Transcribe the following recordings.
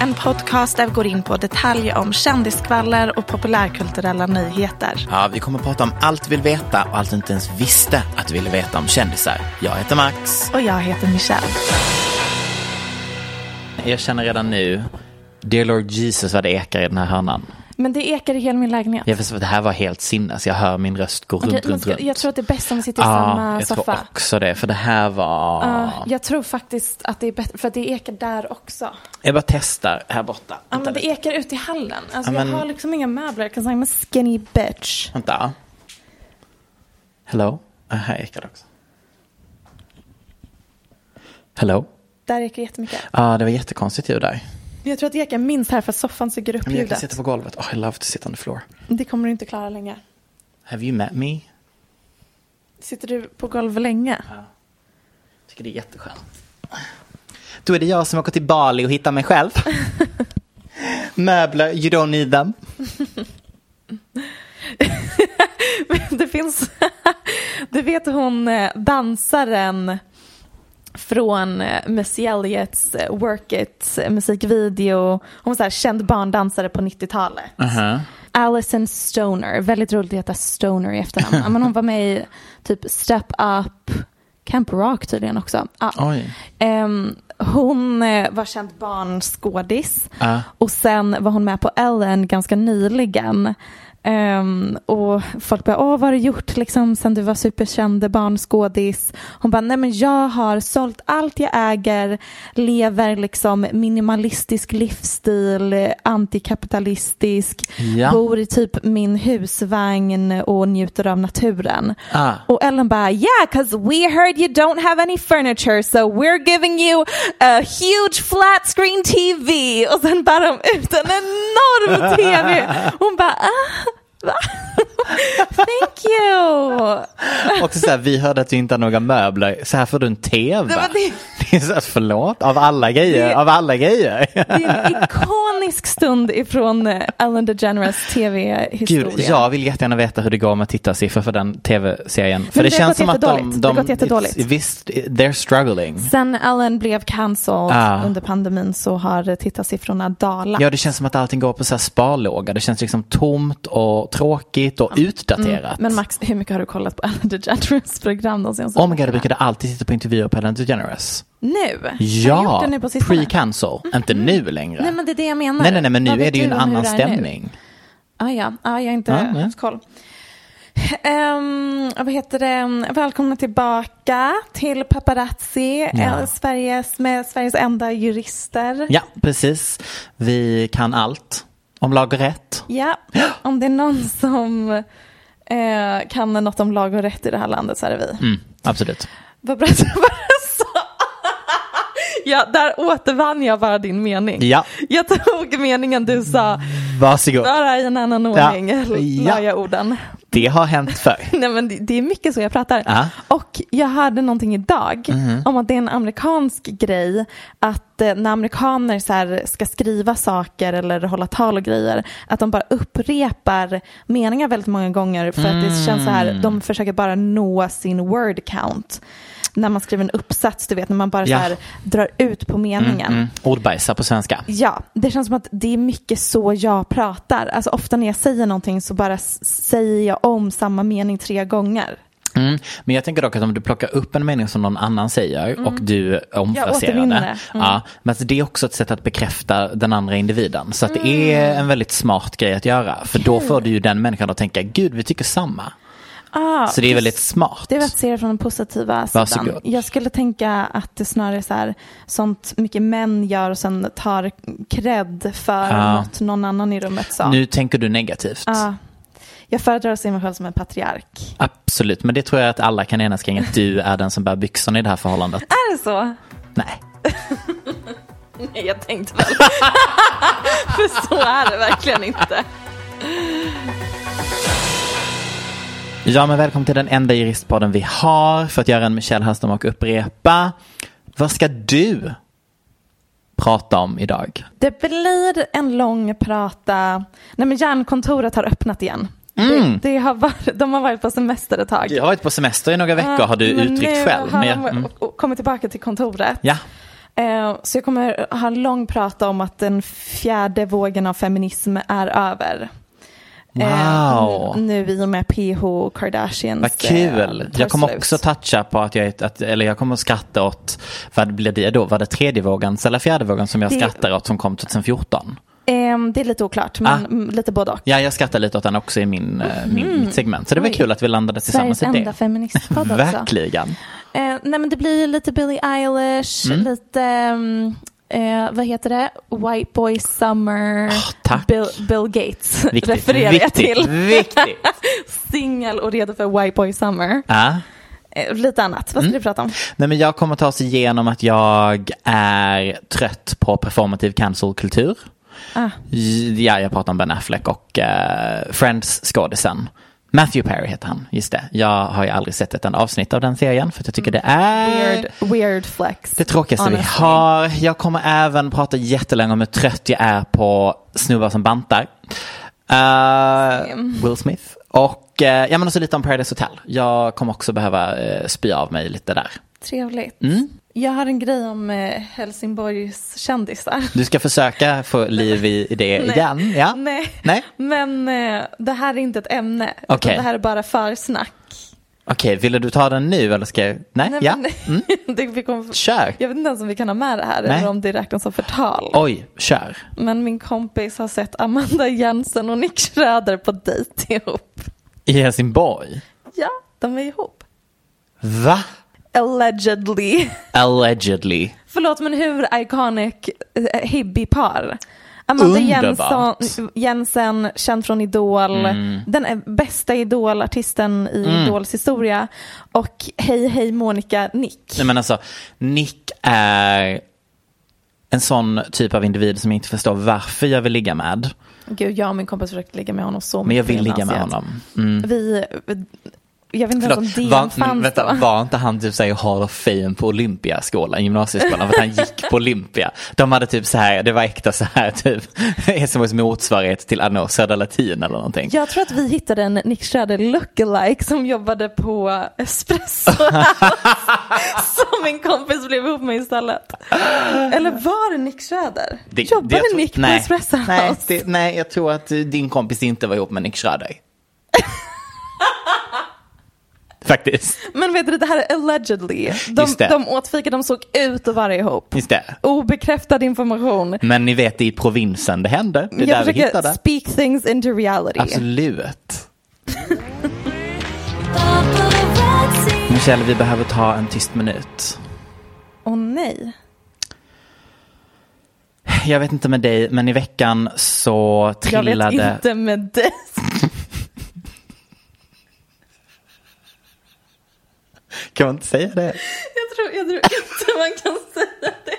en podcast där vi går in på detaljer om kändiskvaller och populärkulturella nyheter. Ja, vi kommer att prata om allt du vill veta och allt du inte ens visste att du ville veta om kändisar. Jag heter Max. Och jag heter Michelle. Jag känner redan nu, dear Lord Jesus vad det ekar i den här hörnan. Men det ekar i hela min lägenhet. Jag förstår, det här var helt sinnes, jag hör min röst gå Okej, runt, runt, runt. jag tror att det är bäst om vi sitter i Ja, samma jag soffa. tror också det, för det här var... Ja, jag tror faktiskt att det är bättre, för det ekar där också. Jag bara testar här borta. Ja, men det ekar ute i hallen. Alltså, Ja, men- Jag har liksom inga möbler, 'cause I'm a skinny bitch. Vänta. Hello? Ah, här ekar det också. Hello? Där ekar jättemycket. Ja, det var jättekonstigt ljud där. Jag tror att det ekar minst här för att soffan suger upp Men jag kan sitta på golvet. Oh, I love to sit on the floor. Det kommer du inte klara länge. Have you met me? Sitter du på golvet länge? tycker det är jätteskönt. Då är det jag som åker till Bali och hittar mig själv. Möbler, you don't need them. det finns, du vet hon eh, dansaren från eh, Missy Elliots eh, Work It musikvideo. Hon var så här känd barndansare på 90-talet. Alison Stoner, väldigt roligt att heta Stoner i efternamn. Men hon var med i typ Step Up, Camp Rock tydligen också. Oj. Ehm, hon eh, var känd barnskådis Ja. och sen var hon med på Ellen ganska nyligen. Ehm, och folk bara, åh vad har du gjort liksom sen du var superkänd barnskådis? Hon bara, nej men jag har sålt allt jag äger, lever liksom minimalistisk livsstil, antikapitalistisk, Ja. bor i typ min husvagn och njuter av naturen. Ah. Och Ellen bara, yeah, cause we heard you don't have any furniture so we're giving you a huge flat screen TV. Och sen bär de ut en enorm TV. Hon bara, ah, va? Thank you. Och så här, vi hörde att du inte har några möbler. Så här får du en tv. Det var det- Det är så här, förlåt, av alla grejer. Det- Av alla grejer. Det är en ikonisk stund ifrån eh, Ellen DeGeneres tv-historia. Gud, jag vill jättegärna veta hur det går med tittarsiffror för den tv-serien. För det det, känns som att de... jättedåligt. Det har de gått Visst, they're struggling. Sen Ellen blev cancelled Ah. under pandemin så har tittarsiffrorna dalat. Ja, det känns som att allting går på så här sparlåga. Det känns liksom tomt och tråkigt och utdaterat. Men Max, hur mycket har du kollat på Ellen DeGeneres program de senaste Oh my god, jag brukade alltid titta på intervjuer på Ellen DeGeneres. Nu? Ja, pre-cancel. Inte nu längre. Nej men det är det jag menar. nej, nej, nej, men nu Vad är det ju en annan stämning. Ah, ja, ah, jag har inte nej. haft koll. Ehm, vad heter det? Välkomna tillbaka till Paparazzi, Ja. eh, Sveriges, med Sveriges enda jurister. Ja, precis. Vi kan allt om lag och rätt. Ja, om det är någon som eh, kan något om lag och rätt i det här landet så är det vi. Mm, absolut. Vad bra att du bara sa. Ja, där återvann jag bara din mening. Ja. Jag tog meningen du sa, Varsågod. bara i en annan Ja. ordning Ja. la jag orden. Det har hänt förr. Nej men det, det är mycket så jag pratar. Ja. Och jag hörde någonting idag om att det är en amerikansk grej att eh, när amerikaner så ska skriva saker eller hålla tal och grejer att de bara upprepar meningar väldigt många gånger för att det känns så här, de försöker bara nå sin word count. När man skriver en uppsats, du vet, när man bara Ja. så här drar ut på meningen. Mm. Ordbajsar på svenska. Ja, det känns som att det är mycket så jag pratar. Alltså ofta när jag säger någonting så bara säger jag om samma mening tre gånger. Mm. Men jag tänker dock att om du plockar upp en mening som någon annan säger och du omfraserar det. det. Mm. Ja, men alltså det är också ett sätt att bekräfta den andra individen. Så det är Mm. en väldigt smart grej att göra. För då får du ju den människan att tänka, gud vi tycker samma. Ah, Så det är väldigt smart. Det är att se det från den positiva sidan. Varsågod. Jag skulle tänka att det snarare är så här, sånt mycket män gör och sen tar cred för Ja. något någon annan i rummet sa. Nu tänker du negativt. Ja. jag föredrar att se mig själv som en patriark. Absolut, men det tror jag att alla kan enas kring att du är den som bär byxorna i det här förhållandet. Är det så? Nej. Nej, jag tänkte väl. För så är det verkligen inte. Ja, men välkommen till den enda juristpodden vi har för att göra en Michelle Hallström och upprepa. Vad ska du prata om idag? Det blir en lång prata. Nej men järnkontoret har öppnat igen. Mm. Det, det har varit, de har varit på semester ett tag. Jag har varit på semester i några veckor har du uttryckt själv. har Men jag, de mm. kommit tillbaka till kontoret. Ja, Eh, Så jag kommer ha en lång prata om att den fjärde vågen av feminism är över. Eh, wow. n- Nu i och med PH Kardashians Vad kul. eh, Jag kommer också toucha på att jag, att, eller jag kommer att skratta åt, vad blir det då? Var det tredje vågens eller fjärde vågen som jag Det- skrattar åt som kom 2014? Ehm, det är lite oklart, men Ah. mm, lite både och. Ja, jag skrattar lite åt den också i min, eh, min, mitt segment. Så det var Oj. kul att vi landade tillsammans Sveriges i enda det. feministpodd också. Verkligen. Eh, nej men det blir lite Billie Eilish, Mm. lite, mm, eh, vad heter det, White Boy Summer, Ah, tack. Bill, Bill Gates Viktigt. refererar jag till. Viktigt. Singel och redo för White Boy Summer. Ja. Eh, lite annat, vad ska Mm. du prata om? Nej, men jag kommer ta oss igenom att jag är trött på performativ cancel-kultur. Ah. Ja, jag pratar om Ben Affleck och uh, Friends-skådisen. Matthew Perry heter han, just det. Jag har ju aldrig sett ett enda avsnitt av den serien för att jag tycker det är Weird, weird flex. det tråkigaste vi honestly. har. Jag kommer även prata jättelänge om hur trött jag är på snubbar som bantar. Uh, Will Smith. Och uh, ja, men också lite om Paradise Hotel. Jag kommer också behöva uh, spy av mig lite där. Trevligt. Mm. Jag har en grej om eh, Helsingborgs kändisar. Du ska försöka få liv i, det Nej. igen. Ja? Nej. Nej? Men eh, det här är inte ett ämne, utan det här är bara försnack. Okej, ville du ta den nu eller ska jag? Nej, Nej, ja. men- Mm. det, kommer, Kör. jag vet inte ens om vi kan ha med det här Nej. eller om det räknas som förtal. Oj, kör. Men min kompis har sett Amanda Jensen och Nick Schröder på dejt ihop. I Helsingborg? Ja, de är ihop. Va? Allegedly. Allegedly. Förlåt men hur iconic eh, hippie-par. Amanda Underbart. Jensen, Jensen, känd från Idol, Mm. den är bästa Idol-artisten i Idols historia. Och Hej Hej Monica Nick. Nej men alltså, Nick är en sån typ av individ som jag inte förstår varför jag vill ligga med. Gud, jag och min kompis försökte ligga med honom så Men jag mycket vill ligga med honom. Mm. Vi, jag vet inte ens om Förlåt, DN var, fanns vänta, då. var inte han typ såhär Hall of Fame på Olympiaskolan, gymnasieskolan, för att han gick på Olympia? De hade typ så här, det var äkta så här typ, SMHs motsvarighet till Anno Södra Latin eller någonting. Jag tror att vi hittade en Nick Schröder lookalike som jobbade på Espresso som min kompis blev ihop med istället. Eller var det Nick Schröder? Det- Jobbade jag tror- Nick på nej, Espresso House? nej, det, nej, jag tror att din kompis inte var ihop med Nick Schröder. Faktiskt. Men vet du, det här är allegedly. De, Just det. de åt fika, de såg ut att vara ihop. Just det. Obekräftad information. Men ni vet, det är i provinsen det hände. Det är Jag där vi försöker hittade. speak things into reality. Absolut. Michelle, vi behöver ta en tyst minut. Åh nej. Jag vet inte med dig, men i veckan så Jag trillade... vet inte med dig. Kan man inte säga det? Jag tror, jag tror inte man kan säga det.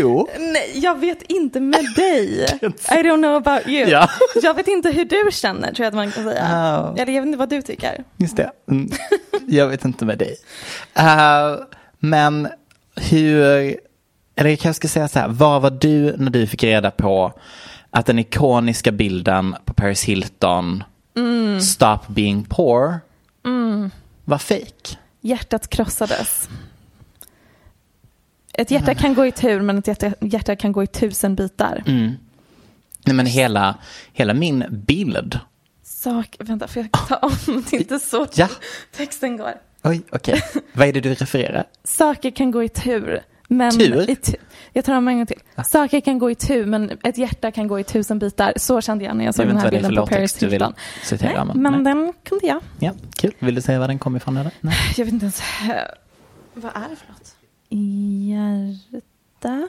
Jo. Nej, jag vet inte med dig. I don't know about you. Ja. Jag vet inte hur du känner, tror jag att man kan säga. Ja. Eller jag vet inte vad du tycker. Just det. Mm. Jag vet inte med dig. Eh, men hur, eller jag kanske ska säga så här, vad var du när du fick reda på att den ikoniska bilden på Paris Hilton, Stop being poor, var fake? Hjärtat krossades. Ett hjärta kan gå i tur, men ett hjärta, hjärta kan gå i tusen bitar. Nej men hela, hela min bild. Sak, vänta, får jag ta om? Det är inte så Ja. texten går. Oj, okej. Vad är det du refererar? Saker kan gå i tur. Men Tur? I tu- jag tar om en gång till. Saker kan gå i tur, men ett hjärta kan gå i tusen bitar. Så kände jag när jag Jag såg vet den här bilden på Paris Hilton. citera. Nej, men, men nej. den kunde jag. Ja, kul. Vill du säga var den kom ifrån eller? Nej. Jag vet inte ens. Vad är det för något? Hjärta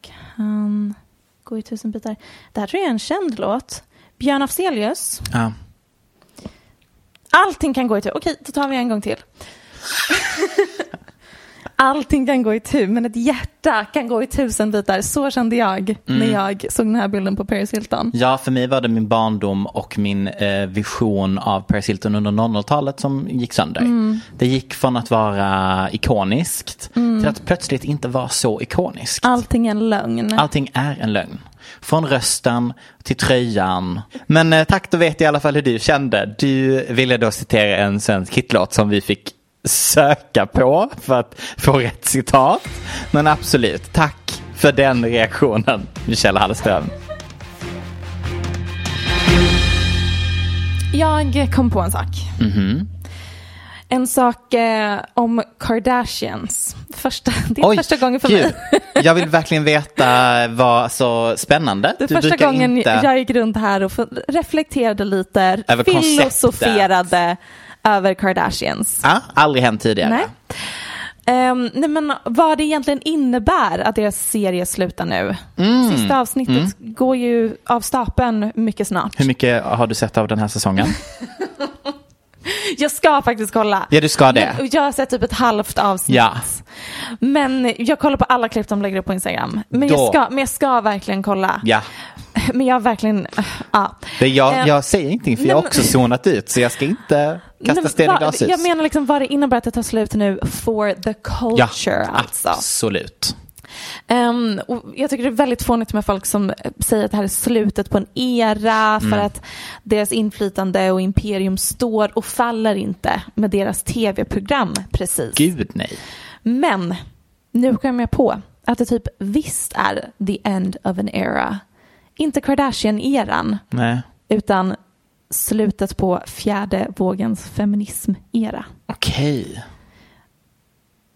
kan gå i tusen bitar. Det här tror jag är en känd låt. Björn Afzelius. Ja. Allting kan gå i tur. Okej, då tar vi en gång till. Allting kan gå i tur, men ett hjärta kan gå i tusen bitar. Så kände jag när jag såg den här bilden på Paris Hilton. Ja, för mig var det min barndom och min eh, vision av Paris Hilton under 00-talet som gick sönder. Det gick från att vara ikoniskt till att plötsligt inte vara så ikoniskt. Allting är en lögn. Allting är en lögn. Från rösten till tröjan. Men eh, tack, då vet jag i alla fall hur du kände. Du ville då citera en svensk hitlåt som vi fick söka på för att få rätt citat. Men absolut, tack för den reaktionen, Michelle Hallström. Jag kom på en sak. Mhm. En sak eh, om Kardashians. Första, det är första gången för mig. Jag vill verkligen veta vad så spännande. Det är första gången inte... jag gick runt här och reflekterade lite, Över konceptet. Över Kardashians. Ja, aldrig hänt tidigare. Nej. Ehm, nej men vad det egentligen innebär att deras serie slutar nu. Mm. Sista avsnittet går ju av stapeln mycket snart. Hur mycket har du sett av den här säsongen? Jag ska faktiskt kolla. Ja, du ska det. Men jag har sett typ ett halvt avsnitt. Ja. Men jag kollar på alla klipp de lägger upp på Instagram. Men, jag ska, men jag ska verkligen kolla. Ja, Men jag har verkligen, ja. det jag, Eh, jag säger ingenting för jag har också zonat ut så jag ska inte kasta sten i glashus. Jag menar liksom vad det innebär att det tar slut nu for the culture alltså. absolut. Och jag tycker det är väldigt fånigt med folk som säger att det här är slutet på en era för Mm. att deras inflytande och imperium står och faller inte med deras tv-program precis. Gud nej. Men nu kom jag på att det typ visst är the end of an era. Inte Kardashian-eran utan slutet på fjärde vågens feminism-era. Okej.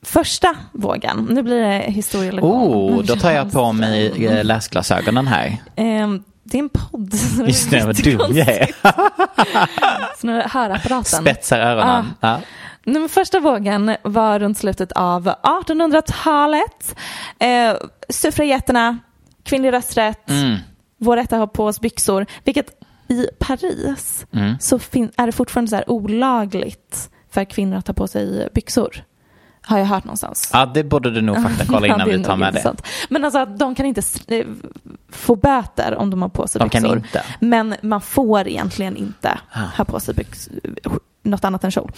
Första vågen, nu blir det historielektion. Oh, då tar jag på mig eh, läsglasögonen här. Ehm, det är en podd. så Just det, vad dum jag är. Så nu är det hörapparaten. Spetsar öronen. Nej, men första vågen var runt slutet av 1800-talet. Eh, suffragetterna, kvinnlig rösträtt, Mm. Vår rätt att ha på oss byxor. Vilket i Paris Mm. så är det fortfarande så här olagligt för kvinnor att ta på sig byxor. Har jag hört någonstans. ja, det borde du nog faktakolla Ja, innan det är vi tar med det. intressant. Men alltså de kan inte eh, få böter om de har på sig De kan byxor. inte. Men man får egentligen inte Ah. ha på sig byxor, något annat än kjol.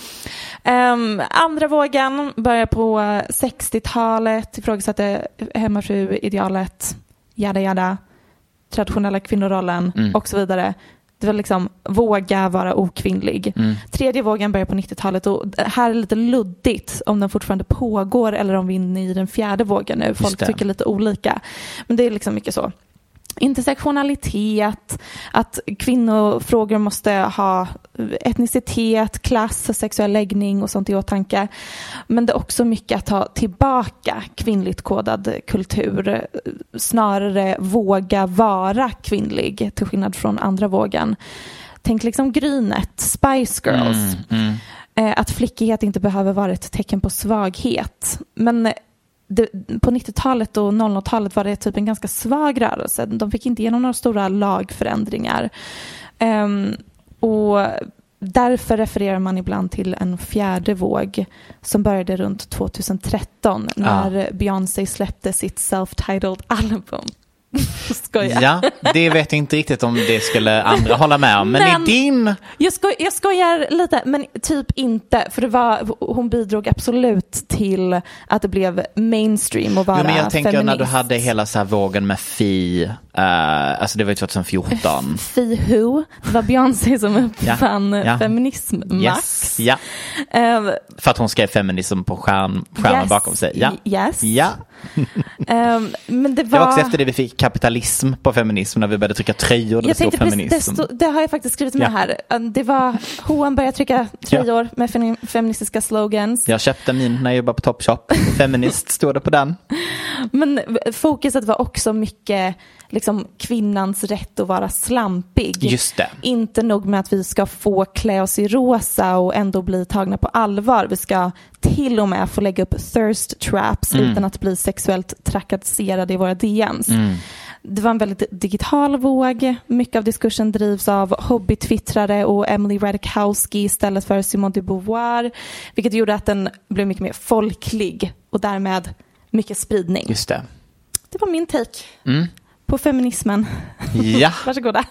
Ehm, andra vågen börjar på 60-talet, ifrågasatte hemmafru-idealet, jada jada, traditionella kvinnorollen Mm. och så vidare. Det var liksom våga vara okvinnlig. Mm. Tredje vågen börjar på 90-talet och det här är lite luddigt om den fortfarande pågår eller om vi är inne i den fjärde vågen nu. Folk det. tycker lite olika. Men det är liksom mycket så. Intersektionalitet, att kvinnofrågor måste ha etnicitet, klass, sexuell läggning och sånt i åtanke. Men det är också mycket att ta tillbaka kvinnligt kodad kultur. Snarare våga vara kvinnlig till skillnad från andra vågen. Tänk liksom Grynet, Spice Girls. Mm. Eh, att flickighet inte behöver vara ett tecken på svaghet. Men eh, det, på 90-talet och 00-talet var det typ en ganska svag rörelse. De fick inte igenom några stora lagförändringar. Ehm, och därför refererar man ibland till en fjärde våg som började runt 2013 när Beyoncé släppte sitt self-titled album. Skojar. Ja, det vet jag inte riktigt om det skulle andra hålla med om. Men, Men- i din... Jag, skoj, jag skojar lite, men typ inte. För det var, hon bidrog absolut till att det blev mainstream och vara Jo, men jag tänker feminist. när du hade hela så här vågen med Fi, eh, alltså det var ju 2014. Fi Who, det var Beyoncé som uppfann Ja, ja. feminism, Max. Yes, ja. Eh, För att hon skrev feminism på skärm, skärmen Yes. bakom sig. Ja. Yes. ja. eh, men det Det var... var också efter det vi fick kapitalism på feminism när vi började trycka tröjor där det Jag stod tänkte precis, det, feminism. stod, det har jag faktiskt skrivit med Ja. här. Eh, Det var H&M började trycka tröjor med fem- feministiska slogans. Jag köpte min när jag jobbade på Topshop. Feminist stod det på den. Men fokuset var också mycket liksom, kvinnans rätt att vara slampig. Just det. Inte nog med att vi ska få klä oss i rosa och ändå bli tagna på allvar. Vi ska till och med få lägga upp thirst traps Mm. utan att bli sexuellt trakasserade i våra DMs. Det var en väldigt digital våg. Mycket av diskursen drivs av hobbytwittrare och Emily Ratajkowski istället för Simone de Beauvoir. Vilket gjorde att den blev mycket mer folklig och därmed mycket spridning. Just det. Det var min take Mm. På feminismen. Ja. Varsågoda.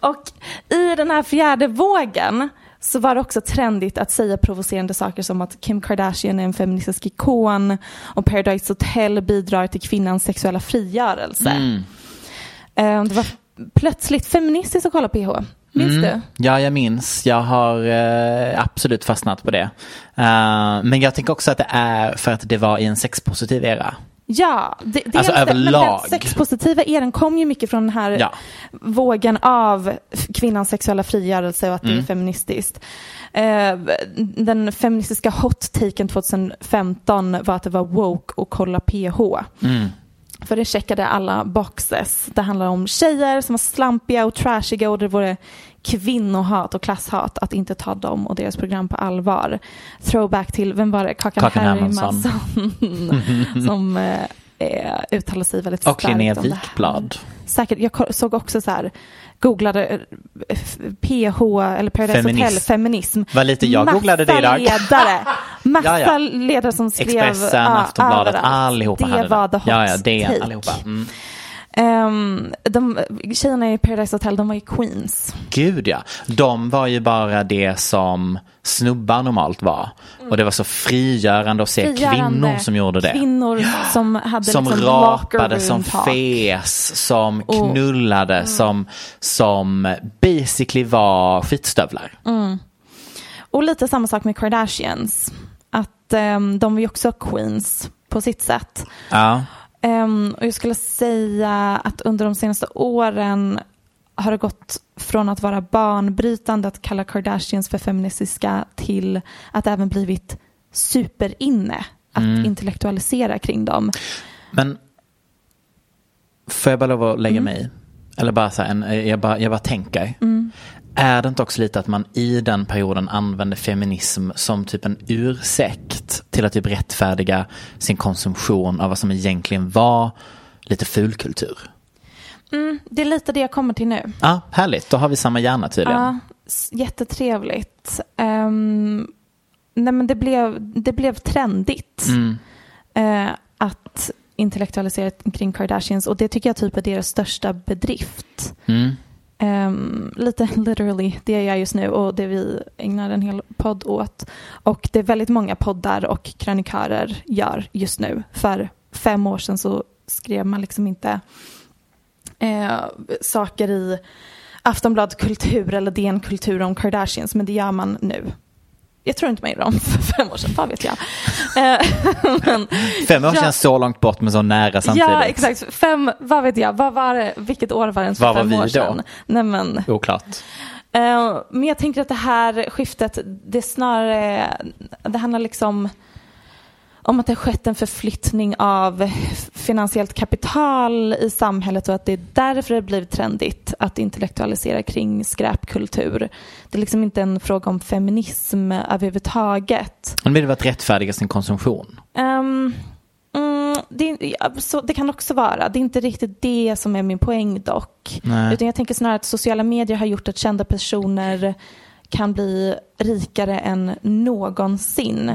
och i den här fjärde vågen så var det också trendigt att säga provocerande saker som att Kim Kardashian är en feministisk ikon och Paradise Hotel bidrar till kvinnans sexuella frigörelse. Mm. Eh, Det var plötsligt feministiskt att kolla PH. Minns Mm. du? Ja, jag minns. Jag har eh, absolut fastnat på det. Eh, men jag tänker också att det är för att det var i en sexpositiv era. Ja, det, det Alltså överlag. den sexpositiva eran kom ju mycket från den här Ja. vågen av kvinnans sexuella frigörelse och att det Mm. är feministiskt. Eh, den feministiska hot-taken 2015 var att det var woke och kolla PH. Mm. För det checkade alla boxes. Det handlar om tjejer som var slampiga och trashiga och det var kvinnohat och klasshat att inte ta dem och deras program på allvar. Throwback till, vem var det? Kakan, Kakan Hermansson. Som eh, eh, uttalar sig väldigt Och starkt Linnea det här. Wikblad. Säkert, jag såg också så här, googlade eh, PH eller Paradise Feminist. Hotel, feminism. Vad lite jag googlade det idag. Massa ledare, massa Ja, ja. ledare som skrev. Expressen, ja, Aftonbladet, överallt. allihopa Det hade var the det. hot Ja, ja, DN, take. allihopa. Mm. Ehm, de, tjejerna i Paradise Hotel, de var ju queens. Gud ja. De var ju bara det som snubbar normalt var. Och det var så frigörande att se Frigörande kvinnor som gjorde det. Kvinnor som hade Som liksom rapade, som talk. fes, som Mm. knullade, som, som basically var skitstövlar. Och lite samma sak med Kardashians. Att ehm, de var ju också queens på sitt sätt. Ja. Ehm, och jag skulle säga att under de senaste åren har det gått från att vara banbrytande att kalla Kardashians för feministiska till att även blivit superinne att Mm. intellektualisera kring dem. Men får jag bara lov att lägga Mm. mig? Eller bara så här, en, jag, bara, jag bara tänker. Är det inte också lite att man i den perioden använde feminism som typ en ursäkt till att typ rättfärdiga sin konsumtion av vad som egentligen var lite fulkultur? Mm, det är lite det jag kommer till nu. Ja, härligt. Då har vi samma hjärna tydligen. Ja, jättetrevligt. Um, nej men det blev, det blev trendigt Mm. eh, att intellektualisera kring Kardashians och det tycker jag typ är deras största bedrift. Mm. Um, lite literally det jag gör just nu och det vi ägnar en hel podd åt. Och det är väldigt många poddar och krönikörer gör just nu. För fem år sedan så skrev man liksom inte eh, saker i Aftonbladet Kultur eller DN Kultur om Kardashians, men det gör man nu. Jag tror inte man gjorde dem för fem år sedan, vad vet jag. Eh, men, Fem år Ja. känns så långt bort men så nära samtidigt. Ja, exakt. Fem, vad vet jag, vad var det, vilket år var det ens för Vad var fem vi år då? sedan? Nej, men, Oklart. Eh, men jag tänker att det här skiftet, det snarare, det handlar liksom om att det har skett en förflyttning av finansiellt kapital i samhället och att det är därför det blivit trendigt att intellektualisera kring skräpkultur. Det är liksom inte en fråga om feminism överhuvudtaget. Men det var att rättfärdiga sin konsumtion. Um, mm, det, så, det kan också vara. Det är inte riktigt det som är min poäng dock. Nej. Utan jag tänker snarare att sociala medier har gjort att kända personer kan bli rikare än någonsin.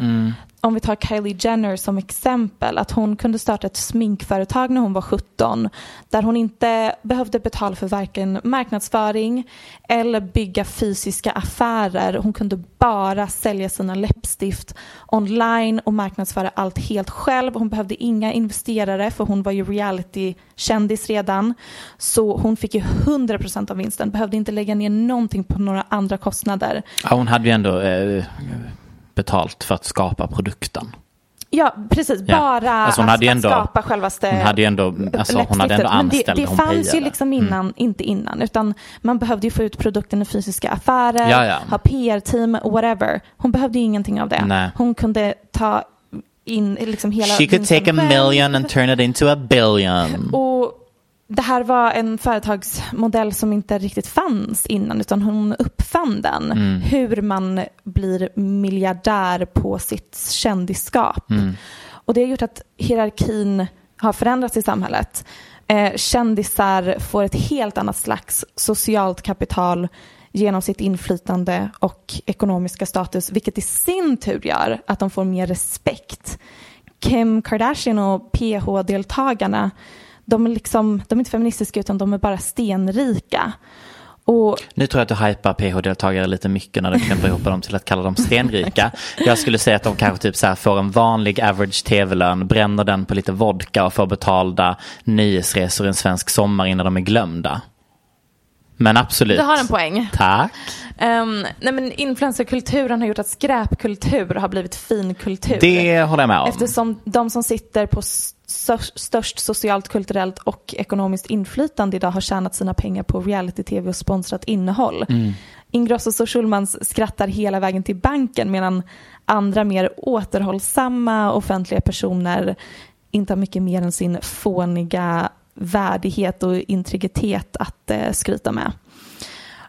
Om vi tar Kylie Jenner som exempel, att hon kunde starta ett sminkföretag när hon var 17 där hon inte behövde betala för varken marknadsföring eller bygga fysiska affärer. Hon kunde bara sälja sina läppstift online och marknadsföra allt helt själv. Hon behövde inga investerare för hon var ju reality-kändis redan. Så hon fick ju 100% av vinsten, behövde inte lägga ner någonting på några andra kostnader. Ja, hon hade ju ändå eh, betalt för att skapa produkten. Ja, precis. Ja. Bara Alltså hon hade ju att ändå- skapa självaste hon hade ju ändå- alltså hon hade ändå läppstiftet. Men det, det fanns ju pejade. liksom innan, inte innan, utan man behövde ju få ut produkten i fysiska affärer, Ja, ja. ha PR-team, whatever. Hon behövde ju ingenting av det. Nej. Hon kunde ta in liksom hela She could take a million and turn it into a billion. Och det här var en företagsmodell som inte riktigt fanns innan utan hon uppfann den. Mm. Hur man blir miljardär på sitt kändisskap. Mm. Och det har gjort att hierarkin har förändrats i samhället. Eh, kändisar får ett helt annat slags socialt kapital genom sitt inflytande och ekonomiska status vilket i sin tur gör att de får mer respekt. Kim Kardashian och PH-deltagarna de är, liksom, de är inte feministiska utan de är bara stenrika. Och Nu tror jag att du hypar PH-deltagare lite mycket när du klumpar ihop dem till att kalla dem stenrika. Jag skulle säga att de kanske typ så här får en vanlig average tv-lön, bränner den på lite vodka och får betalda nöjesresor en svensk sommar innan de är glömda. Men absolut. du har en poäng. Tack. Um, nej men influencerkulturen har gjort att skräpkultur har blivit finkultur. Det håller jag med om. Eftersom de som sitter på störst, socialt, kulturellt och ekonomiskt inflytande idag har tjänat sina pengar på reality-tv och sponsrat innehåll. Mm. Ingrossos och Schulmans skrattar hela vägen till banken medan andra mer återhållsamma offentliga personer inte har mycket mer än sin fåniga värdighet och integritet att eh, skryta med.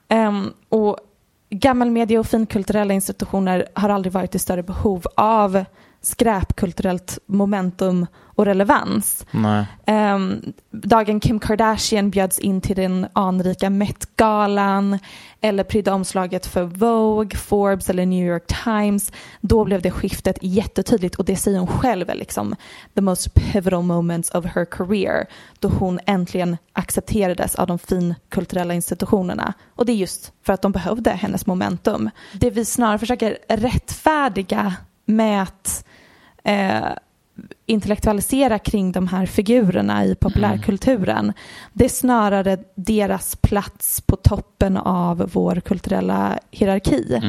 Ehm, och gammelmedia och finkulturella institutioner har aldrig varit i större behov av skräpkulturellt momentum och relevans. Um, dagen Kim Kardashian bjöds in till den anrika Met-galan eller prydde omslaget för Vogue, Forbes eller New York Times. Då blev det skiftet jättetydligt och det säger hon själv är liksom the most pivotal moments of her career då hon äntligen accepterades av de finkulturella institutionerna. Och det är just för att de behövde hennes momentum. Det vi snarare försöker rättfärdiga med att eh, intellektualisera kring de här figurerna i populärkulturen. Det är snarare deras plats på toppen av vår kulturella hierarki.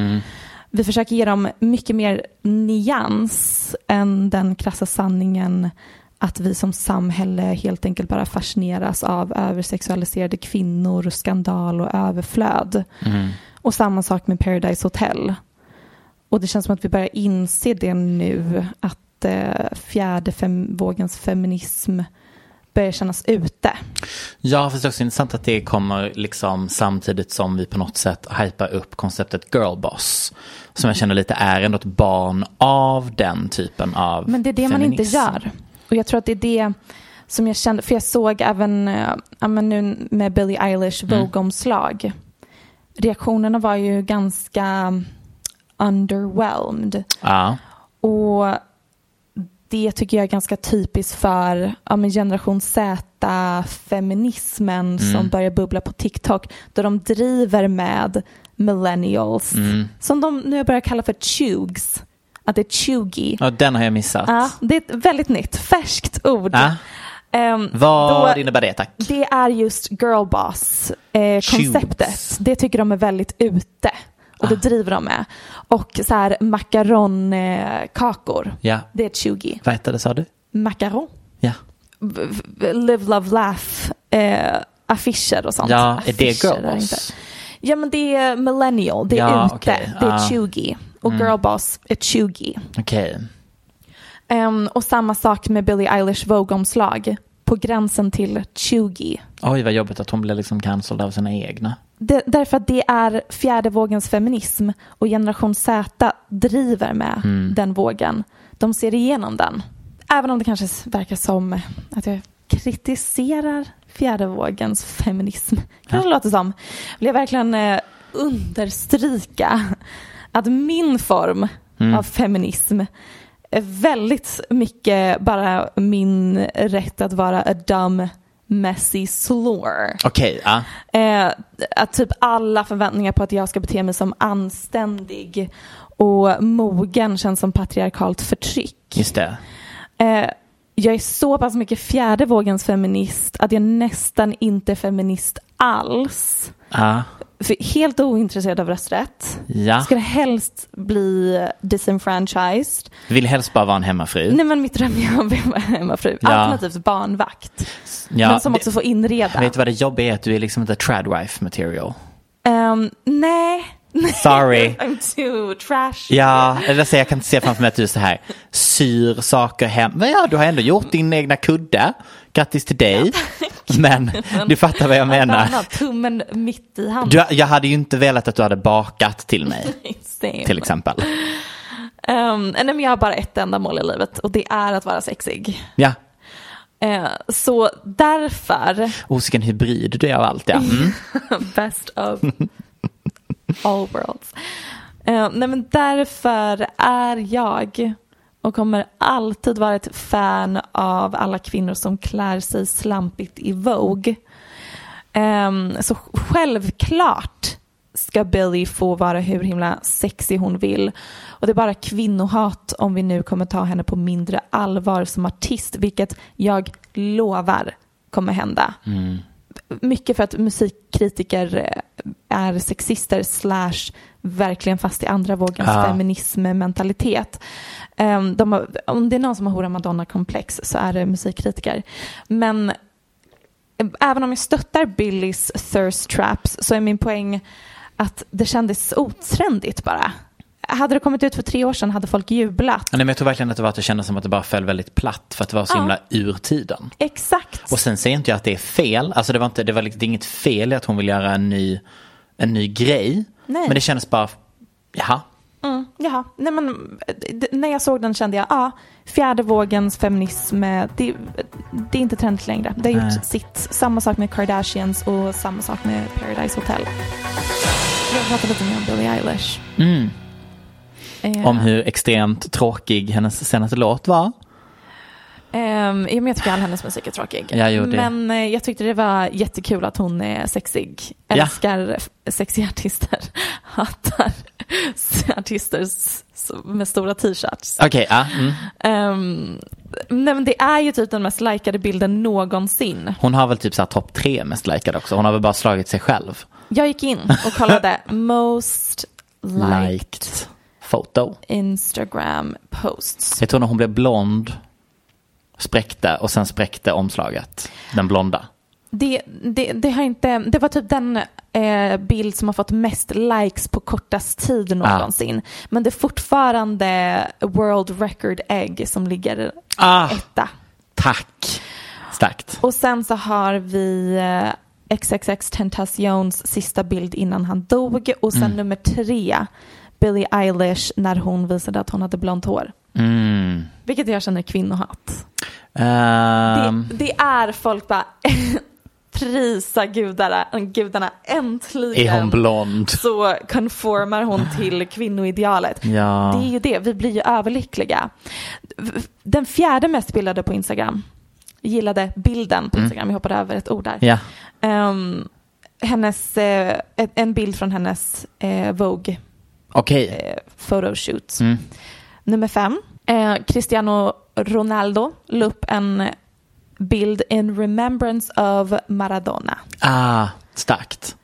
Vi försöker ge dem mycket mer nyans än den krassa sanningen att vi som samhälle helt enkelt bara fascineras av översexualiserade kvinnor, skandal och överflöd. Och samma sak med Paradise Hotel. Och det känns som att vi börjar inse det nu att eh, fjärde fem, vågens feminism börjar kännas ute. Ja, fast det är också intressant att det kommer liksom samtidigt som vi på något sätt hypar upp konceptet girlboss. Som jag känner lite är ändå ett barn av den typen av Men det är det man inte feminism. gör. Och jag tror att det är det som jag kände, för jag såg även men nu med Billie Eilish Vogue-omslag. Reaktionerna var ju ganska underwhelmed. Ja. Och det tycker jag är ganska typiskt för ja, men generation Z-feminismen som börjar bubbla på TikTok. Då de driver med millennials. Som de nu börjar kalla för chugs. Att det är chugi. ja, den har jag missat. Ja, det är ett väldigt nytt, färskt ord. Ja. Ehm, Vad då- innebär det tack? det är just girlboss-konceptet. Shoes. det tycker de är väldigt ute. Och Ah. det driver de med. Och så här makaronkakor. Ja. Det är ett 20. Vad heter det sa du? Macaron. Ja. Live, love, laugh. Eh, affischer och sånt. Ja, är det girlboss? Ja men det är millennial, det är Ja, ute. okej. Det är Ah. 20. Och girlboss är 20. Okej. Ehm, och samma sak med Billie Eilish Vogue-omslag. På gränsen till 20. Oj, vad jobbigt att hon blev liksom cancelled av sina egna. Det, därför att det är fjärde vågens feminism och generation Z driver med den vågen. De ser igenom den. Även om det kanske verkar som att jag kritiserar fjärde vågens feminism. Kanske låter som. Vill jag verkligen eh, understryka att min form av feminism väldigt mycket bara min rätt att vara a dumb messy slore. Okej, ja. Eh, att typ alla förväntningar på att jag ska bete mig som anständig och mogen känns som patriarkalt förtryck. Just det. Eh, jag är så pass mycket fjärde vågens feminist att jag nästan inte är feminist alls. För helt ointresserad av rösträtt. Ja. Skulle helst bli disenfranchised. Vill helst bara vara en hemmafru. Nej men mitt drömjobb är att vara hemmafru. Ja. Alternativt barnvakt. Ja, men som det- också får inreda. Vet du vad det jobbiga är? Att du är liksom inte tradwife material. Ehm, nej. Sorry. I'm too trash. Ja, eller så jag kan inte se framför mig att du är så här syr saker hem. Men ja, du har ändå gjort din egna kudde. Grattis till dig. Men du fattar vad jag menar. Tummen mitt i handen. Du, jag hade ju inte velat att du hade bakat till mig, till exempel. Um, nej, men jag har bara ett enda mål i livet och det är att vara sexig. Ja, Eh, så därför, oh, vilken hybrid du är av allt. Ja. Mm. best of all worlds. Eh, nej men därför är jag och kommer alltid vara ett fan av alla kvinnor som klär sig slampigt i Vogue. Ehm, så självklart ska Billie få vara hur himla sexig hon vill. Och det är bara kvinnohat om vi nu kommer ta henne på mindre allvar som artist, vilket jag lovar kommer hända. Mycket för att musikkritiker eh, är sexister slash verkligen fast i andra vågens Ja. feminism-mentalitet. Ehm, de har, om det är någon som har Hora Madonna-komplex så är det musikkritiker. Men eh, även om jag stöttar Billys thirst traps så är min poäng att det kändes otrendigt bara. Hade det kommit ut för tre år sedan hade folk jublat. Nej, men jag tror verkligen att det var att det kändes som att det bara föll väldigt platt för att det var så Ja. himla ur tiden. Exakt. Och sen säger inte jag att det är fel, alltså det var, inte, det var liksom, det är inget fel i att hon vill göra en ny, en ny grej. Nej. Men det kändes bara, jaha, Mm, jaha, nej men eh, när jag såg den kände jag, ja, fjärde vågens feminism, eh, det, det är inte trendigt längre. Det har gjort sitt. Samma sak med Kardashians och samma sak med Paradise Hotel. Jag vill prata lite mer om Billie Eilish. Mm. Eh, om hur extremt tråkig hennes senaste låt var. ja, men jag tycker all hennes musik är tråkig. Ja, det- Men eh, jag tyckte det var jättekul att hon är sexig. Ja. Älskar f- sexiga artister. Hatar artister med stora t-shirts. Okej, ja. Mm. Um, nej men det är ju typ den mest likade bilden någonsin. Hon har väl typ så här topp tre mest likade också. Hon har väl bara slagit sig själv. Jag gick in och kollade most liked Liked photo. Instagram posts. Jag tror när hon blev blond spräckte och sen spräckte omslaget. Den blonda. Det, det, det, har inte, det var typ den eh, bild som har fått mest likes på kortast tid någonsin. Men det är fortfarande World Record Egg som ligger Ah, etta. tack. Starkt. Och sen så har vi eh, XXX Tentacions sista bild innan han dog och sen Mm. nummer tre Billie Eilish när hon visade att hon hade blont hår. Mm. Vilket jag känner kvinnohat. Ehm, Det, det är folk bara prisa gudarna, gudarna äntligen. är hon blond? så konformar hon till kvinnoidealet. Ja. Det är ju det, vi blir ju överlyckliga. Den fjärde mest bildade på Instagram, gillade bilden på Instagram, jag hoppade över ett ord där. Ja. Ehm, hennes, eh, en- bild från hennes eh, Vogue Okej. eh, photoshoot. Mm. Nummer fem, eh, Cristiano Ronaldo la upp en bild in remembrance of Maradona. Ah, starkt.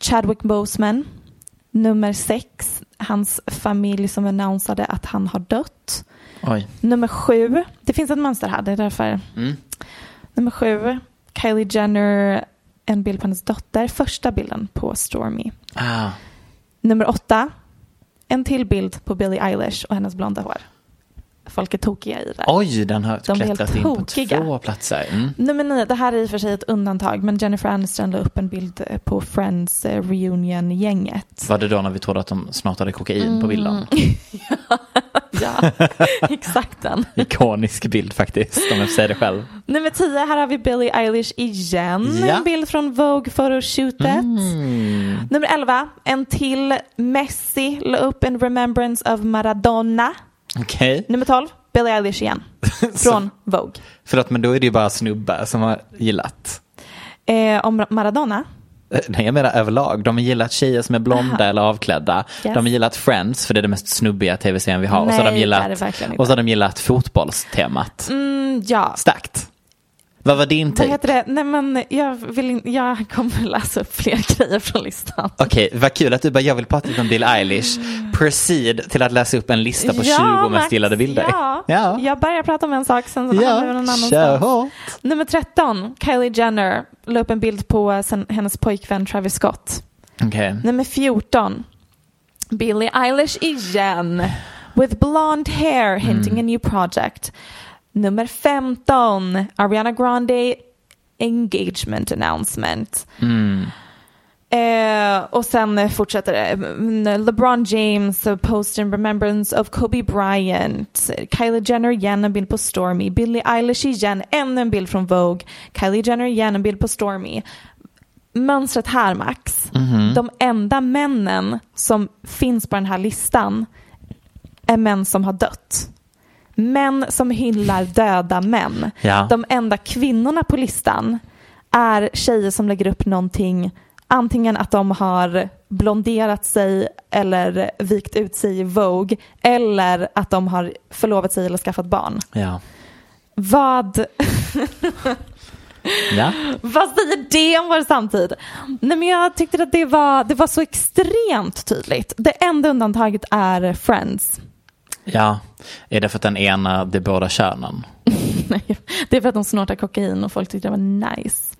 Chadwick Boseman, nummer sex, hans familj som annonsade att han har dött. Oj. Nummer sju, det finns ett mönster här, det är därför. Mm. Nummer sju, Kylie Jenner, en bild på hennes dotter, första bilden på Stormy. Ah. Nummer åtta, en till bild på Billie Eilish och hennes blonda hår. Folk är tokiga i det. Oj, den har De klättrat in på två platser. Mm. Nummer nio, det här är i och för sig ett undantag, men Jennifer Aniston la upp en bild eh, på Friends eh, reunion-gänget. Var det då när vi trodde att de snart hade kokain på bilden? Ja. Exakt den. Ikonisk bild faktiskt, om jag säga det själv. Nummer 10, här har vi Billie Eilish igen. Ja. En bild från Vogue Photoshootet. Mm. Nummer 11, en till Messi la upp en remembrance of Maradona. Okej. Nummer 12, Billie Eilish igen. Från Vogue. Förlåt, men då är det ju bara snubbar som har gillat. Eh, om Maradona. Eh, Nej, jag menar överlag. De har gillat tjejer som är blonda eller avklädda. Yes. De har gillat Friends, för det är det mest snubbiga tv-serien vi har. och så har Nej, de gillat, och så har de gillat fotbollstemat. Mm, ja. Starkt. Vad var din Vad take? heter det? Nej men jag, vill, jag kommer läsa upp fler grejer från listan. Okej, vad kul att du bara, jag vill prata om Bill Eilish. Proceed till att läsa upp en lista på 20 mest gillade bilder. Ja. ja. jag börjar prata om en sak sen så hamnar vi någon ja. annanstans. Nummer 13, Kylie Jenner la upp en bild på sen, hennes pojkvän Travis Scott. Okej. Nummer 14, Billie Eilish igen. With blonde hair hinting a new project. Nummer 15, Ariana Grande engagement announcement. Eh, och sen fortsätter det. Mm, LeBron James post in remembrance of Kobe Bryant. Kylie Jenner igen en bild på Stormy. Billie Eilish igen ännu en bild från Vogue. Kylie Jenner igen en bild på Stormy. Mönstret här Max. De enda männen som finns på den här listan är män som har dött. Män som hyllar döda män. Ja. De enda kvinnorna på listan är tjejer som lägger upp någonting antingen att de har blonderat sig eller vikt ut sig i Vogue eller att de har förlovat sig eller skaffat barn. Ja. Vad, ja. vad säger det om vår samtid? Nej, men jag tyckte att det var, det var så extremt tydligt. Det enda undantaget är Friends. Ja. Är det för att den ena de båda könen? Nej, det är för att de snortar kokain och folk tyckte det var nice.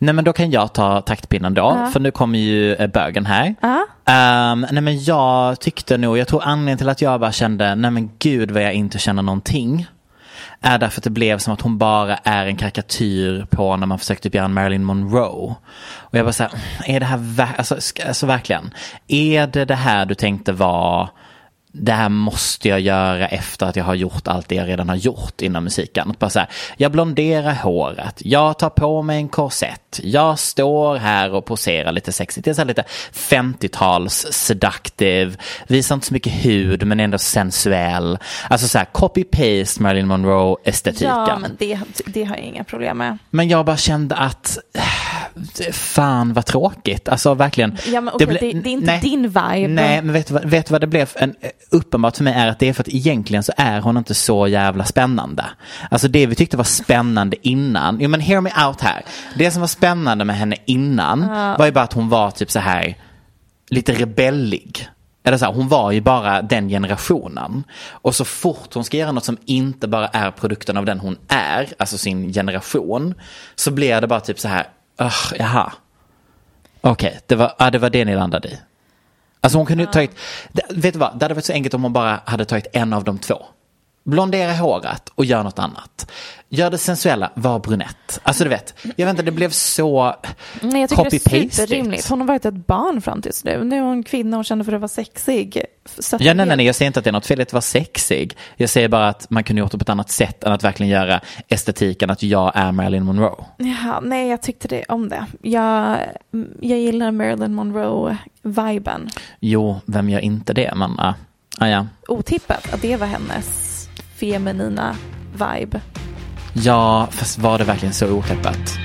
Nej men då kan jag ta taktpinnen då, Ja. för nu kommer ju eh, bögen här. Ja. Ehm, nej men jag tyckte nog, jag tror anledningen till att jag bara kände, nej men gud vad jag inte känner någonting. Är därför att det blev som att hon bara är en karikatyr på när man försökte typ göra en Marilyn Monroe. Och jag bara såhär, är det här, ver- alltså, alltså verkligen, är det det här du tänkte var det här måste jag göra efter att jag har gjort allt det jag redan har gjort inom musiken. Bara så här, jag blonderar håret, jag tar på mig en korsett, jag står här och poserar lite sexigt. Det är så lite 50-tals seductive, visar inte så mycket hud men ändå sensuell. Alltså så här copy-paste Marilyn Monroe-estetiken. Ja, men det, det har jag inga problem med. Men jag bara kände att fan vad tråkigt. Alltså verkligen. Ja, men okej, ble- det, det är inte nej. din vibe. Nej, men vet du vad, vet vad det blev? En, uppenbart för mig är att det är för att egentligen så är hon inte så jävla spännande. Alltså det vi tyckte var spännande innan, jo men hear me out här. Det som var spännande med henne innan var ju bara att hon var typ så här lite rebellig. Eller så här, hon var ju bara den generationen. Och så fort hon ska göra något som inte bara är produkten av den hon är, alltså sin generation, så blir det bara typ så här, "Ugh, jaha. Okej, det, var, det var det ni landade i. Alltså hon kunde ju tagit, vet du vad, det hade varit så enkelt om hon bara hade tagit en av de två. Blondera håret och gör något annat. Gör det sensuella, var brunett. Alltså du vet, jag vet inte, det blev så Nej, jag tycker det är superrimligt. Hon har varit ett barn fram tills nu. Nu är hon kvinna och känner för att vara sexig. Ja, nej, nej, nej, jag säger inte att det är något fel att vara sexig. Jag säger bara att man kunde gjort det på ett annat sätt än att verkligen göra estetiken att jag är Marilyn Monroe. Ja, nej, jag tyckte det om det. Jag, jag gillar Marilyn Monroe-viben. Jo, vem gör inte det? Men, ah, ah, ja. Otippat att det var hennes feminina vibe. ja, fast var det verkligen så otippat?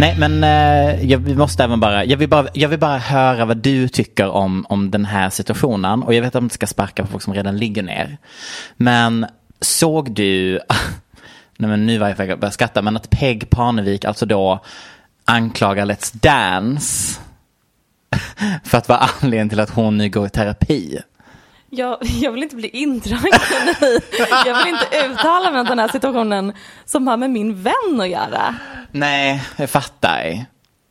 Nej, men eh, jag, vi måste även bara jag, vill bara, jag vill bara höra vad du tycker om, om den här situationen. Och jag vet att man inte ska sparka på folk som redan ligger ner. Men såg du, nej men nu var jag på att börja skratta, men att Peg Parnevik alltså då anklagar Let's Dance för att vara anledningen till att hon nu går i terapi. Jag, jag vill inte bli indragen i, jag vill inte uttala mig om den här situationen som har med min vän att göra. Nej, jag fattar.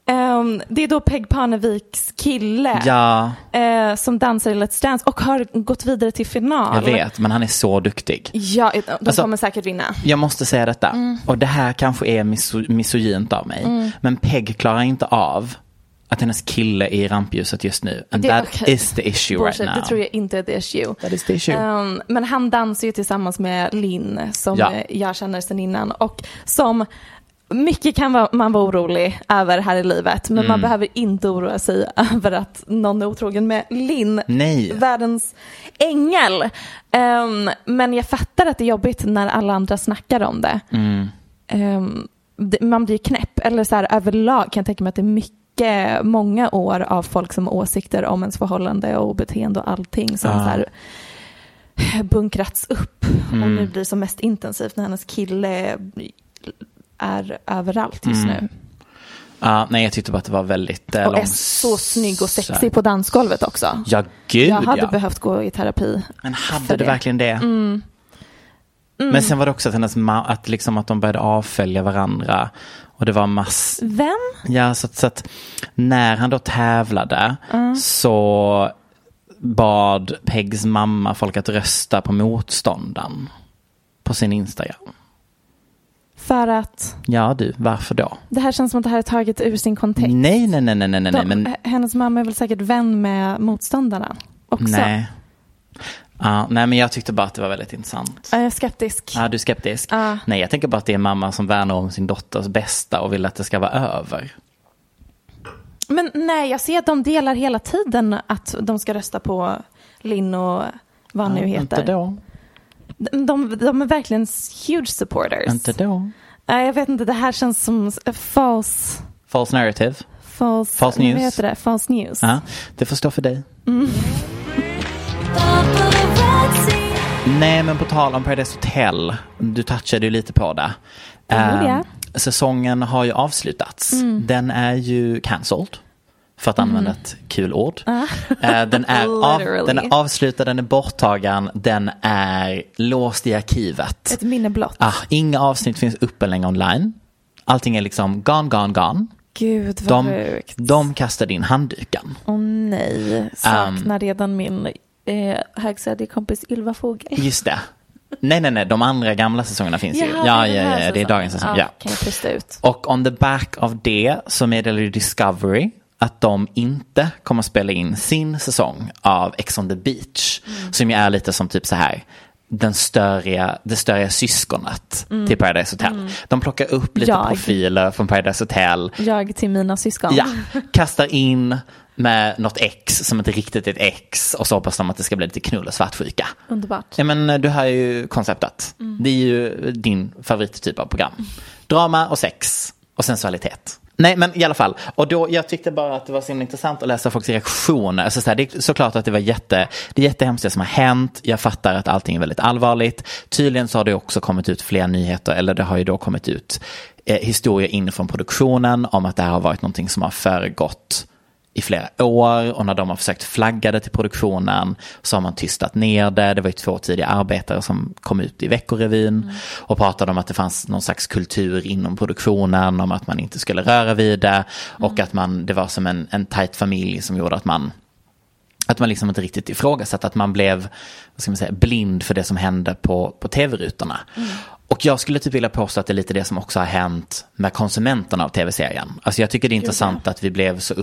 Ehm, det är då Peg Parneviks kille Ja, eh, som dansar i Let's Dance och har gått vidare till final. jag vet, men han är så duktig. Ja, de Alltså- kommer säkert vinna. Jag måste säga detta, Mm. och det här kanske är miso- misogynt av mig, men Peg klarar inte av att hennes kille är i rampljuset just nu. And Det- that okej. is the issue Bullshit, right now. det tror jag inte är the issue. That is the issue. Um, men han dansar ju tillsammans med Linn som Ja. jag känner sedan innan och som mycket kan man vara orolig över här i livet men Mm. man behöver inte oroa sig över att någon är otrogen med Linn, världens ängel. Um, men jag fattar att det är jobbigt när alla andra snackar om det. Mm. Um, man blir knäpp, eller så här överlag kan jag tänka mig att det är mycket, många år av folk som har åsikter om ens förhållande och beteende och allting som Ja. så här bunkrats upp och Mm. nu blir som mest intensivt när hennes kille är överallt just Mm. nu. Ja, nej, jag tyckte bara att det var väldigt eh, Och är så snygg och sexig på dansgolvet också. Ja, gud jag hade ja. behövt gå i terapi. Men hade det, det. verkligen det? Mm. Men sen var det också att, hennes ma- att, liksom att de började avfölja varandra. Och det var mass... Vem? Ja, så så att när han då tävlade Mm. så bad Pegs mamma folk att rösta på motståndaren på sin Instagram. För att Ja du, varför då? det här känns som att det här är taget ur sin kontext. Nej, nej, nej, nej, nej, De, men Hennes mamma är väl säkert vän med motståndarna också. nej. Ja, nej, men jag tyckte bara att det var väldigt intressant. Jag är skeptisk. Ja, du är skeptisk? Ja. Nej, jag tänker bara att det är mamma som värnar om sin dotters bästa och vill att det ska vara över. Men nej, jag ser att de delar hela tiden att de ska rösta på Linn och vad han nu heter. Inte då. De, de, de är verkligen huge supporters. Inte då. Nej, jag vet inte, det här känns som false... False narrative. False, False vad news. heter det? False news. Det får stå för dig. Mm. Nej, men på tal om Paradise Hotel, du touchade ju lite på det. Jag. säsongen har ju avslutats. Mm. Den är ju cancelled. För att använda ett kul ord. Ah. Eh, den, är av, den är avslutad, den är borttagen, den är låst i arkivet. Ett minne blott. Ah, inga avsnitt finns uppe längre online. Allting är liksom gone, gone, gone. Gud vad De, sjukt. de kastade in handduken. Åh nej, saknar Um, redan min eh, högstadiekompis Ylva Fogel. Just det. Nej, nej, nej, de andra gamla säsongerna finns ju. Jaha, Ja, är ja, den här ja, det är dagens säsong. Ja, Ja. kan ut. Och on the back av det så meddelar ju Discovery att de inte kommer att spela in sin säsong av Ex on the beach. Mm. Som ju är lite som typ så här den störiga, det störiga syskonet till Paradise Hotel. De plockar upp lite Mm. Jag. profiler från Paradise Hotel. Jag till mina syskon. Ja, kastar in med något ex som inte riktigt är ett ex och så hoppas de att det ska bli lite knull och svartsjuka. Underbart. Ja men du har ju konceptet. Det är ju din favorittyp av program. Drama och sex och sensualitet. Nej men i alla fall, och då, jag tyckte bara att det var så himla intressant att läsa folks reaktioner. Alltså, så här, det är såklart att det var jätte, det är jättehemskt det som har hänt. Jag fattar att allting är väldigt allvarligt. Tydligen så har det också kommit ut fler nyheter, eller det har ju då kommit ut eh, historier in från produktionen om att det här har varit någonting som har föregått i flera år och när de har försökt flagga det till produktionen så har man tystat ner det. Det var ju två tidiga arbetare som kom ut i Veckorevyn och pratade om att det fanns någon slags kultur inom produktionen om att man inte skulle röra vid det och att man, det var som en, en tajt familj som gjorde att man att man liksom inte riktigt ifrågasatte att man blev vad ska man säga, blind för det som hände på, på tv-rutorna. Och jag skulle typ vilja påstå att det är lite det som också har hänt med konsumenterna av tv-serien. Alltså jag tycker det är intressant att vi blev så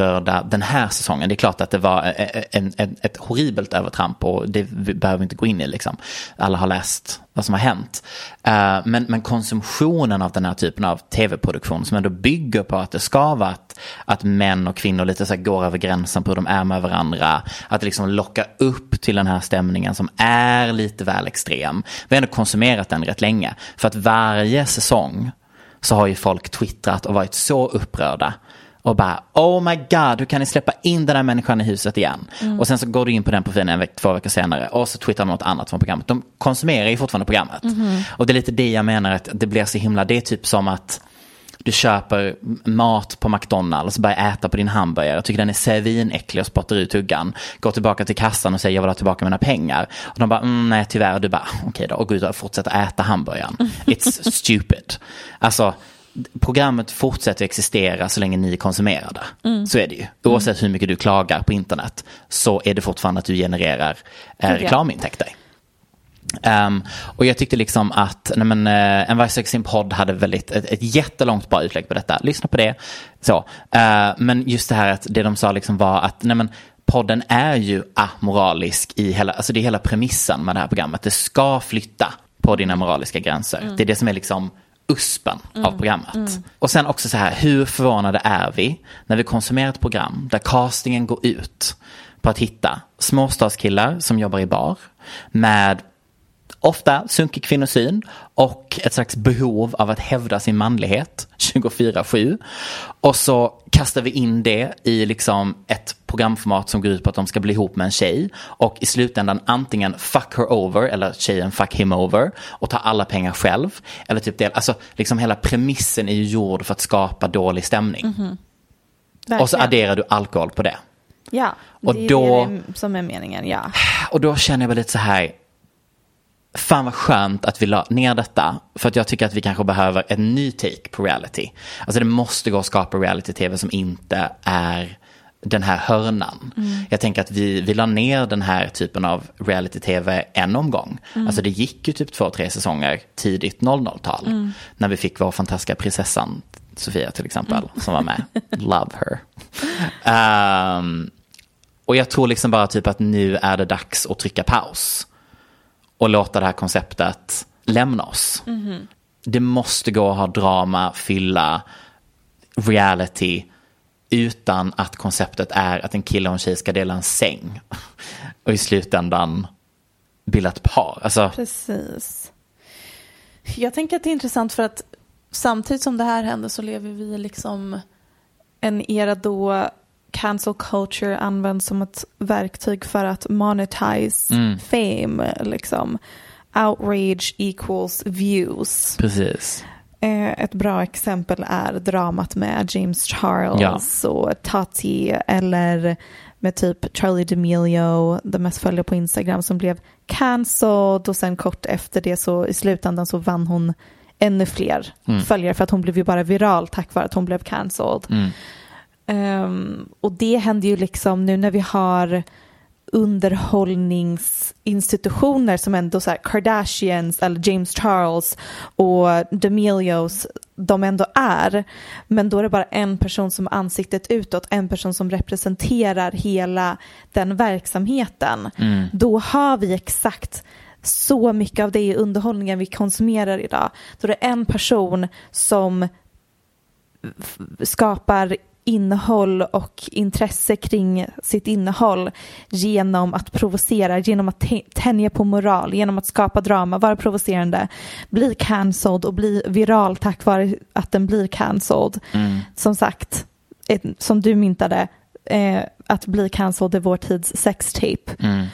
upprörda den här säsongen. Det är klart att det var e- e- en, en, ett horribelt övertramp och det behöver vi inte gå in i liksom. Alla har läst vad som har hänt. Eh, men, men konsumtionen av den här typen av tv-produktion som ändå bygger på att det ska vara att, att män och kvinnor lite så här går över gränsen på hur de är med varandra. Att liksom locka upp till den här stämningen som är lite väl extrem. Vi har ändå konsumerat den rätt länge. För att varje säsong så har ju folk twittrat och varit så upprörda. Och bara, oh my god, hur kan ni släppa in den här människan i huset igen? Och sen så går du in på den profilen en veck, två veckor senare och så twittrar de något annat från programmet. De konsumerar ju fortfarande programmet. Och det är lite det jag menar att det blir så himla, det är typ som att du köper mat på McDonalds, börjar äta på din hamburgare, tycker den är svinäcklig och spottar ut tuggan. Går tillbaka till kassan och säger jag vill ha tillbaka mina pengar. Och de bara, mm, nej tyvärr. Och du bara, okej då. Och går ut och fortsätter äta hamburgaren. It's stupid. Alltså, programmet fortsätter existera så länge ni konsumerar det. Så är det ju. Oavsett hur mycket du klagar på internet så är det fortfarande att du genererar eh, reklamintäkter. Um, och jag tyckte liksom att nej men, uh, en varje sin podd hade väldigt, ett, ett jättelångt bra utlägg på detta. Lyssna på det. Så. Uh, men just det här att det de sa liksom var att nej men, podden är ju amoralisk i hela, alltså det är hela premissen med det här programmet. Det ska flytta på dina moraliska gränser. Mm. Det är det som är liksom uspen mm. av programmet. Mm. Och sen också så här, hur förvånade är vi när vi konsumerar ett program där castingen går ut på att hitta småstadskillar som jobbar i bar med ofta sunkig kvinnosyn och ett slags behov av att hävda sin manlighet 24-7. Och så kastar vi in det i liksom ett programformat som går ut på att de ska bli ihop med en tjej och i slutändan antingen fuck her over eller tjejen fuck him over och ta alla pengar själv. Eller typ det, alltså liksom hela premissen är ju gjord för att skapa dålig stämning. Mm -hmm. Och så adderar du alkohol på det. Ja, och det är då, det som är meningen, ja. Och då känner jag väl lite så här, Fan vad skönt att vi la ner detta. För att jag tycker att vi kanske behöver en ny take på reality. Alltså det måste gå att skapa reality-tv som inte är den här hörnan. Mm. Jag tänker att vi, vi la ner den här typen av reality-tv en omgång. Mm. Alltså det gick ju typ två, tre säsonger tidigt 00-tal. Mm. När vi fick vår fantastiska prinsessan Sofia till exempel, mm. som var med. Love her. Um, och jag tror liksom bara typ att nu är det dags att trycka paus och låta det här konceptet lämna oss. Mm. Det måste gå att ha drama, fylla, reality utan att konceptet är att en kille och en tjej ska dela en säng och i slutändan bilda ett par. Alltså... Precis. Jag tänker att det är intressant för att samtidigt som det här händer så lever vi liksom en era då cancel culture används som ett verktyg för att monetize mm. fame. Liksom. Outrage equals views. Precis. Eh, ett bra exempel är dramat med James Charles ja. och Tati eller med typ Charlie D'Amelio, den mest följda på Instagram som blev cancelled och sen kort efter det så i slutändan så vann hon ännu fler mm. följare för att hon blev ju bara viral tack vare att hon blev cancelled. Mm. Um, och det händer ju liksom nu när vi har underhållningsinstitutioner som ändå så Kardashians eller James Charles och D'Amelios de ändå är. Men då är det bara en person som ansiktet utåt, en person som representerar hela den verksamheten. Mm. Då har vi exakt så mycket av det i underhållningen vi konsumerar idag. Då är det en person som skapar innehåll och intresse kring sitt innehåll genom att provocera, genom att tänja på moral, genom att skapa drama, vara provocerande, bli cancelled och bli viral tack vare att den blir cancelled. Mm. Som sagt, ett, som du myntade, eh, att bli cancelled är vår tids sextape. Mm.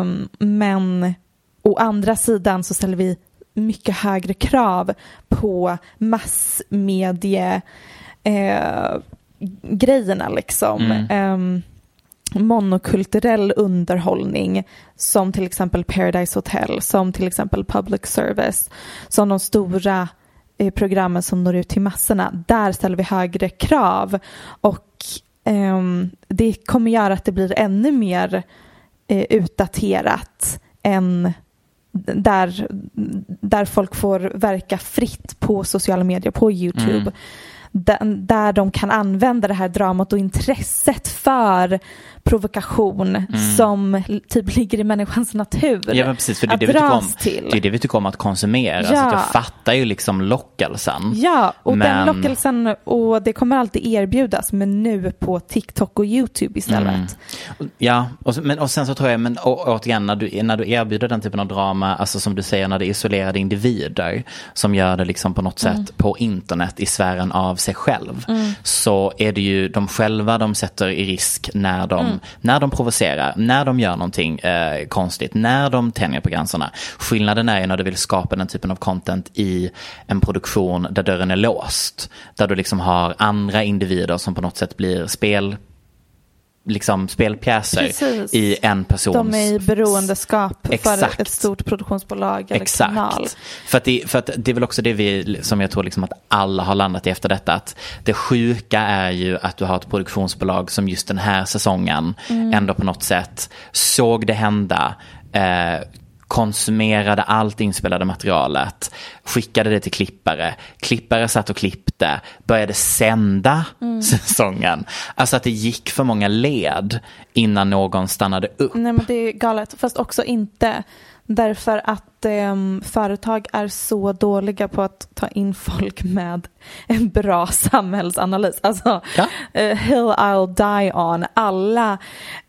Um, men å andra sidan så ställer vi mycket högre krav på massmedie eh, grejerna liksom. Mm. Um, monokulturell underhållning som till exempel Paradise Hotel, som till exempel Public Service, som de stora eh, programmen som når ut till massorna. Där ställer vi högre krav och um, det kommer göra att det blir ännu mer eh, utdaterat än där, där folk får verka fritt på sociala medier, på YouTube. Mm där de kan använda det här dramat och intresset för provokation mm. som typ ligger i människans natur. Ja men precis, för det är, det vi, tycker om, till. det är det vi tycker om att konsumera. Ja. Alltså, jag fattar ju liksom lockelsen. Ja, och men... den lockelsen och det kommer alltid erbjudas men nu på TikTok och YouTube istället. Mm. Ja, och, men, och sen så tror jag, men å, återigen när du, när du erbjuder den typen av drama, alltså som du säger när det är isolerade individer som gör det liksom på något mm. sätt på internet i sfären av sig själv. Mm. Så är det ju de själva de sätter i risk när de Mm. när de provocerar, när de gör någonting eh, konstigt, när de tänjer på gränserna. Skillnaden är ju när du vill skapa den typen av content i en produktion där dörren är låst. Där du liksom har andra individer som på något sätt blir spel liksom spelpjäser Precis. i en persons... De är i beroendeskap Exakt. för ett stort produktionsbolag eller Exakt. kanal. För att, det, för att det är väl också det vi, som jag tror liksom att alla har landat i efter detta. Att det sjuka är ju att du har ett produktionsbolag som just den här säsongen mm. ändå på något sätt såg det hända, eh, konsumerade allt inspelade materialet, skickade det till klippare, klippare satt och klippte, började sända säsongen. Alltså att det gick för många led innan någon stannade upp. Nej men det är galet, fast också inte. Därför att ehm, företag är så dåliga på att ta in folk med en bra samhällsanalys. Alltså, Ja. eh, Hill I'll Die On, alla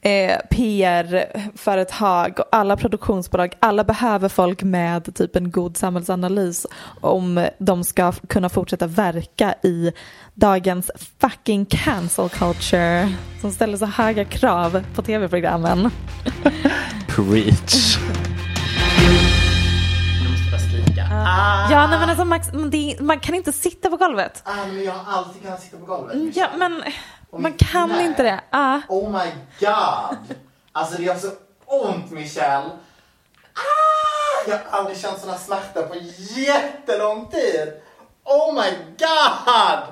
eh, PR-företag och alla produktionsbolag, alla behöver folk med typ en god samhällsanalys om de ska kunna fortsätta verka i dagens fucking cancel culture som ställer så höga krav på tv-programmen. Preach. Skrika. Ja, nej, men alltså Max, det, man kan inte sitta på golvet. Ah, men jag har alltid kunnat sitta på golvet. Ja, men man kan nej. inte det. Ah. Oh my god! Alltså det gör så ont Michelle. Ah! Jag har aldrig känt såna smärta på jättelång tid. Oh my god!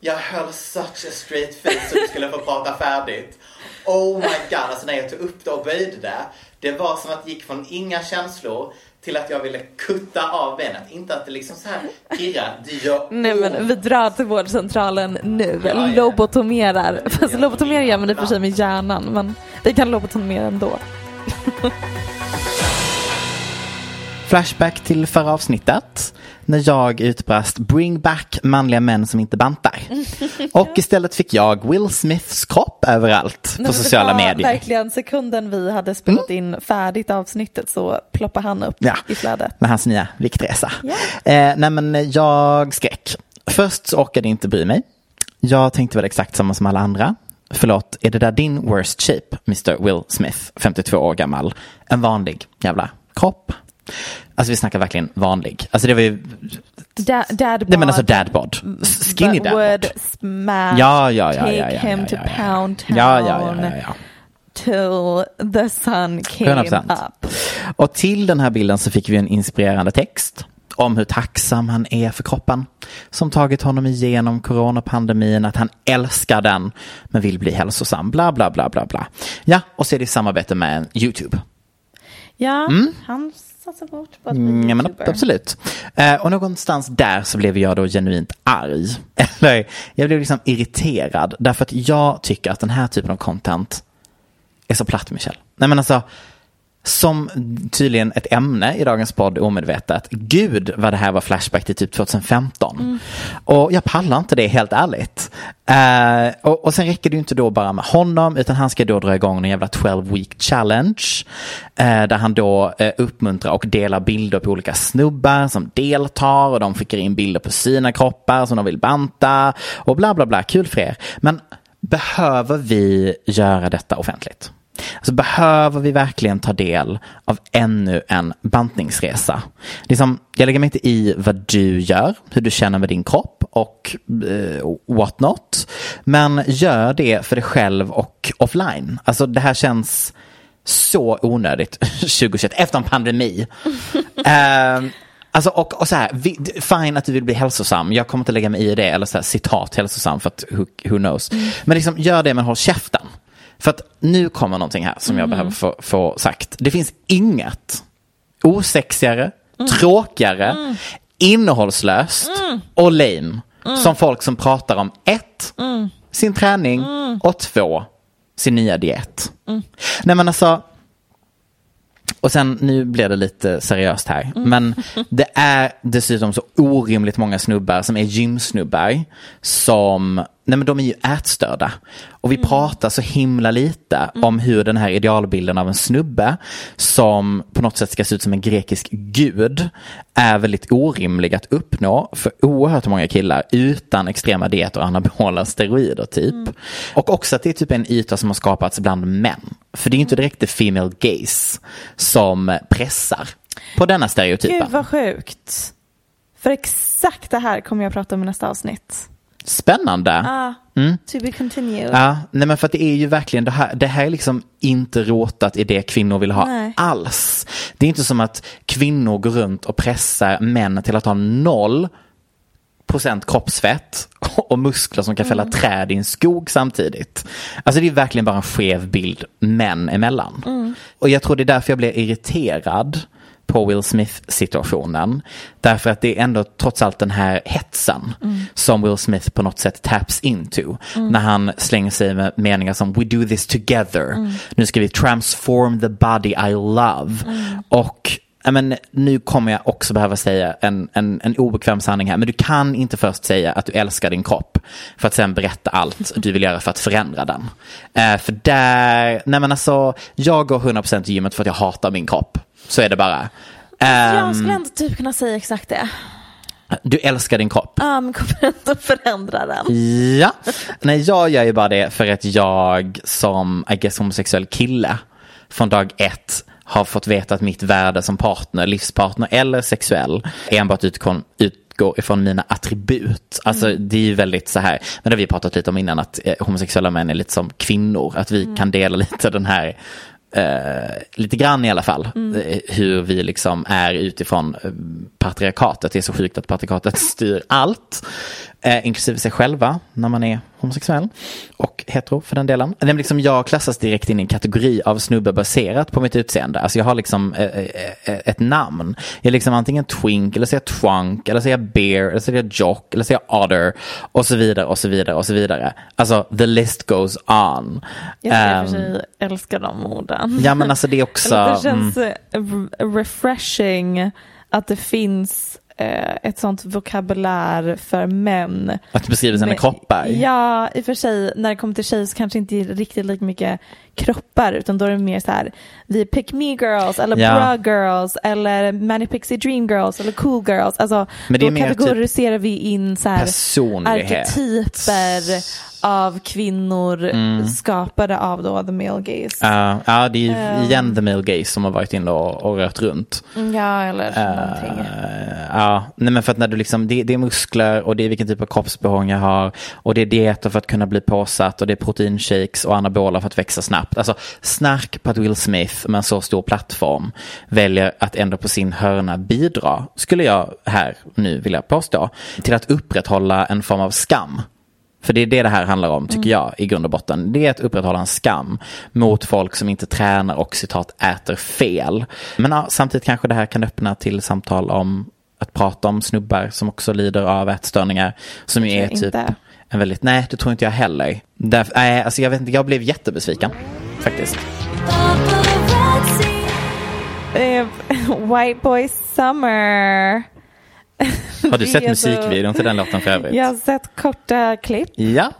Jag höll such a straight face så du skulle få prata färdigt. Oh my god, alltså när jag tog upp det och böjde det. Det var som att det gick från inga känslor till att jag ville kutta av benet. Inte att det liksom så här pirrar. Det gör Nej men vi drar till vårdcentralen nu. Ja, ja. Lobotomerar. Fast lobotomerar gör man i och för sig med hjärnan. Men vi kan lobotomera ändå. Flashback till förra avsnittet när jag utbrast bring back manliga män som inte bantar. Och istället fick jag Will Smiths kropp överallt på Nej, sociala medier. Verkligen sekunden vi hade spelat in färdigt avsnittet så ploppar han upp Ja. i flödet. Med hans nya viktresa. Ja. Eh, nej men jag skrek. Först så orkade jag inte bry mig. Jag tänkte väl exakt samma som alla andra. Förlåt, är det där din worst shape, Mr Will Smith, 52 år gammal? En vanlig jävla kropp. Alltså vi snackar verkligen vanlig. Alltså det var ju, Da, dad nej men alltså bod. dadbod. Skinny dadbod. would smash, Ja, ja, ja, take ja, ja, him ja, to pound town Ja, ja, ja, ja, ja. till the sun came 100%. up. Och till den här bilden så fick vi en inspirerande text om hur tacksam han är för kroppen som tagit honom igenom coronapandemin, att han älskar den men vill bli hälsosam, bla bla bla bla bla. Ja, och så är det i samarbete med YouTube. Ja, han satsar bort på att bli Mm, ja, men absolut. Eh, och någonstans där så blev jag då genuint arg. Eller jag blev liksom irriterad därför att jag tycker att den här typen av content är så platt, Michel. Nej men alltså, som tydligen ett ämne i dagens podd omedvetet. Gud vad det här var Flashback till typ 2015. Och jag pallar inte det helt ärligt. Eh, och, och sen räcker det ju inte då bara med honom utan han ska då dra igång en jävla 12 week challenge. Eh, där han då eh, uppmuntrar och delar bilder på olika snubbar som deltar och de skickar in bilder på sina kroppar som de vill banta och bla bla bla. Kul för er. Men behöver vi göra detta offentligt? Alltså behöver vi verkligen ta del av ännu en bantningsresa? Liksom, jag lägger mig inte i vad du gör, hur du känner med din kropp och eh, what not. Men gör det för dig själv och offline. Alltså det här känns så onödigt 2021 efter en pandemi. Eh, Alltså och, och så här, fine att du vill bli hälsosam, jag kommer inte lägga mig i det, eller så här, citat hälsosam för att who, who knows. Men liksom gör det men håll käften. För att nu kommer någonting här som jag behöver få, få sagt. Det finns inget osexigare, tråkigare, innehållslöst och lame som folk som pratar om ett, sin träning och två, sin nya diet. Nej men alltså, och sen, nu blir det lite seriöst här, men det är dessutom så orimligt många snubbar som är gymsnubbar som, nej men de är ju ätstörda. Och vi pratar så himla lite om hur den här idealbilden av en snubbe som på något sätt ska se ut som en grekisk gud är väldigt orimlig att uppnå för oerhört många killar utan extrema dieter och anabola steroider typ. Och också att det är typ en yta som har skapats bland män. För det är ju inte direkt det female gaze som pressar på denna stereotypen. Gud vad sjukt. För exakt det här kommer jag prata om i nästa avsnitt. Spännande. Ah, To be continued. Ja, nej men för att det är ju verkligen det här, det här är liksom inte rotat i det kvinnor vill ha Nej. alls. Det är inte som att kvinnor går runt och pressar män till att ha noll procent kroppsfett och muskler som kan fälla Mm. träd i en skog samtidigt. Alltså det är verkligen bara en skev bild män emellan. Mm. Och jag tror det är därför jag blir irriterad på Will Smith-situationen. Därför att det är ändå trots allt den här hetsen som Will Smith på något sätt taps into. När han slänger sig med meningar som We do this together. Nu ska vi transform the body I love. Och ja, men, nu kommer jag också behöva säga en, en, en obekväm sanning här. Men du kan inte först säga att du älskar din kropp för att sen berätta allt du vill göra för att förändra den. Eh, för där, nej men alltså, jag går 100% till gymmet för att jag hatar min kropp. Så är det bara. Jag Ehm, skulle ändå typ kunna säga exakt det. du älskar din kropp. Ja, men kommer ändå förändra den. Ja, nej jag gör ju bara det för att jag som, I guess, homosexuell kille från dag ett har fått veta att mitt värde som partner, livspartner eller sexuell enbart utgår, utgår ifrån mina attribut. Alltså det är ju väldigt så här, men det har vi pratat lite om innan att eh, homosexuella män är lite som kvinnor, att vi kan dela lite den här Eh, lite grann i alla fall. Eh, hur vi liksom är utifrån eh, patriarkatet. Det är så sjukt att patriarkatet styr allt. Eh, inklusive sig själva när man är homosexuell. Och hetero för den delen. Men liksom jag klassas direkt in i en kategori av snubbe baserat på mitt utseende. Alltså jag har liksom eh, eh, eh, ett namn. Jag är liksom antingen twink eller så är jag trunk eller så är jag bear eller så är jag jock eller så är jag otter. Och så vidare och så vidare och så vidare. Alltså the list goes on. Jag och Ehm, för sig älska de orden. Ja men alltså det är också. Det känns mm, eh, r- refreshing att det finns ett sånt vokabulär för män. att beskriva sina Men- kroppar. Ja, i och för sig när det kommer till tjejer så kanske inte riktigt lika mycket kroppar utan då är det mer så här vi är pick me girls eller Ja. bra girls eller manic pixie dream girls eller cool girls. Alltså Men då typ kategoriserar vi in så här arketyper av kvinnor Mm. skapade av då the male gaze. Ja, ja, det är ju Ehm. igen the male gaze som har varit inne och, och rört runt. Ja, eller någonting. Eh, ja, nej men för att när du liksom, det, det är muskler och det är vilken typ av kroppsbehåring jag har och det är dieter för att kunna bli påsatt och det är proteinshakes och anabola för att växa snabbt. Alltså snark på att Will Smith med en så stor plattform väljer att ändå på sin hörna bidra, skulle jag här nu vilja påstå, till att upprätthålla en form av skam. För det är det det här handlar om, tycker jag, i grund och botten. Det är att upprätthålla en skam mot folk som inte tränar och citat äter fel. Men ja, samtidigt kanske det här kan öppna till samtal om att prata om snubbar som också lider av ätstörningar. Som ju är typ inte. En väldigt, nej det tror inte jag heller. Därför, nej, alltså jag vet inte, jag blev jättebesviken. Faktiskt. White Boy Summer. Har du sett musikvideon till den låten för övrigt? Jag har sett korta klipp. Ja.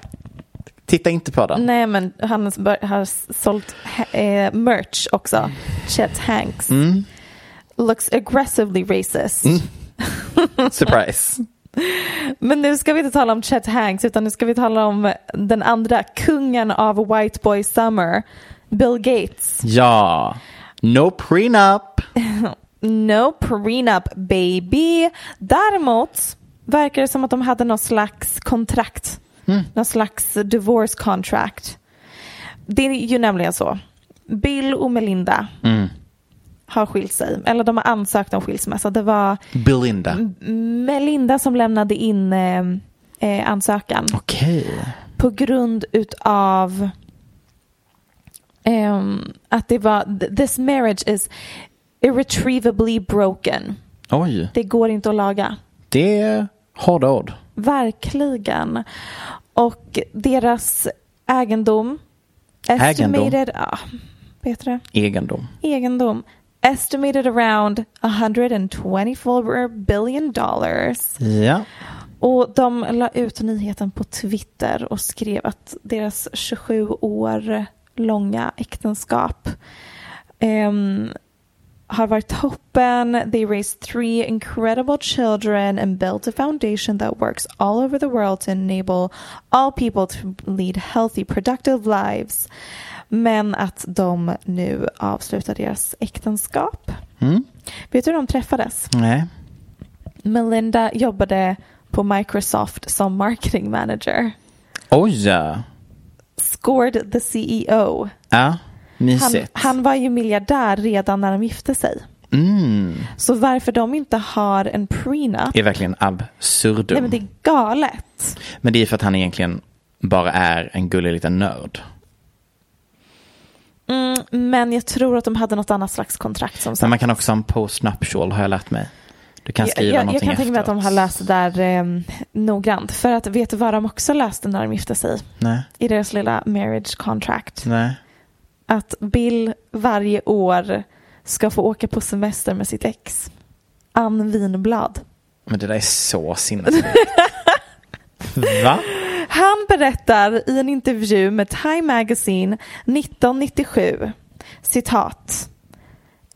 Titta inte på den. Nej men han har sålt eh, merch också. Chet Hanks. Mm. Looks aggressively racist. Surprise. Men nu ska vi inte tala om Chet Hanks utan nu ska vi tala om den andra kungen av White Boy Summer. Bill Gates. Ja. No prenup. No prenup baby. Däremot verkar det som att de hade någon slags kontrakt. Någon slags divorce contract. Det är ju nämligen så. Bill och Melinda har skilt sig. Eller de har ansökt om skilsmässa. Det var Belinda. Melinda som lämnade in eh, eh, ansökan. Okej. På grund utav ehm, att det var this marriage is irretrievably broken. Oj. Det går inte att laga. Det är hårda ord. Verkligen. Och deras egendom. Egendom? Estimated, ja, vet du det? Egendom. Egendom. Estimated around 124 billion dollars. Ja. Och de la ut nyheten på Twitter och skrev att deras 27 år långa äktenskap ehm, har varit toppen. They raised three incredible children and built a foundation that works all over the world to enable all people to lead healthy, productive lives. Men att de nu avslutar deras äktenskap. Mm. Vet du hur de träffades? Nej. Melinda jobbade på Microsoft som marketing manager. Oj. ja. Scored the CEO. Ja. Han, Mysigt. han var ju miljardär redan när de gifte sig. Så varför de inte har en prenup, är verkligen absurdum. nej men det är galet. Men det är för att han egentligen bara är en gullig liten nörd. Mm, men jag tror att de hade något annat slags kontrakt som sagt. Men man kan också ha en post-nuptial har jag lärt mig. Du kan skriva jag, jag, jag någonting kan tänka mig att de har läst det där eh, noggrant. För att vet du vad de också läste när de gifte sig? Nej, I deras lilla marriage contract. nej. Att Bill varje år ska få åka på semester med sitt ex. Ann Winblad. Men det där är så sinnessjukt. Va? Han berättar i en intervju med Time Magazine 1997, citat.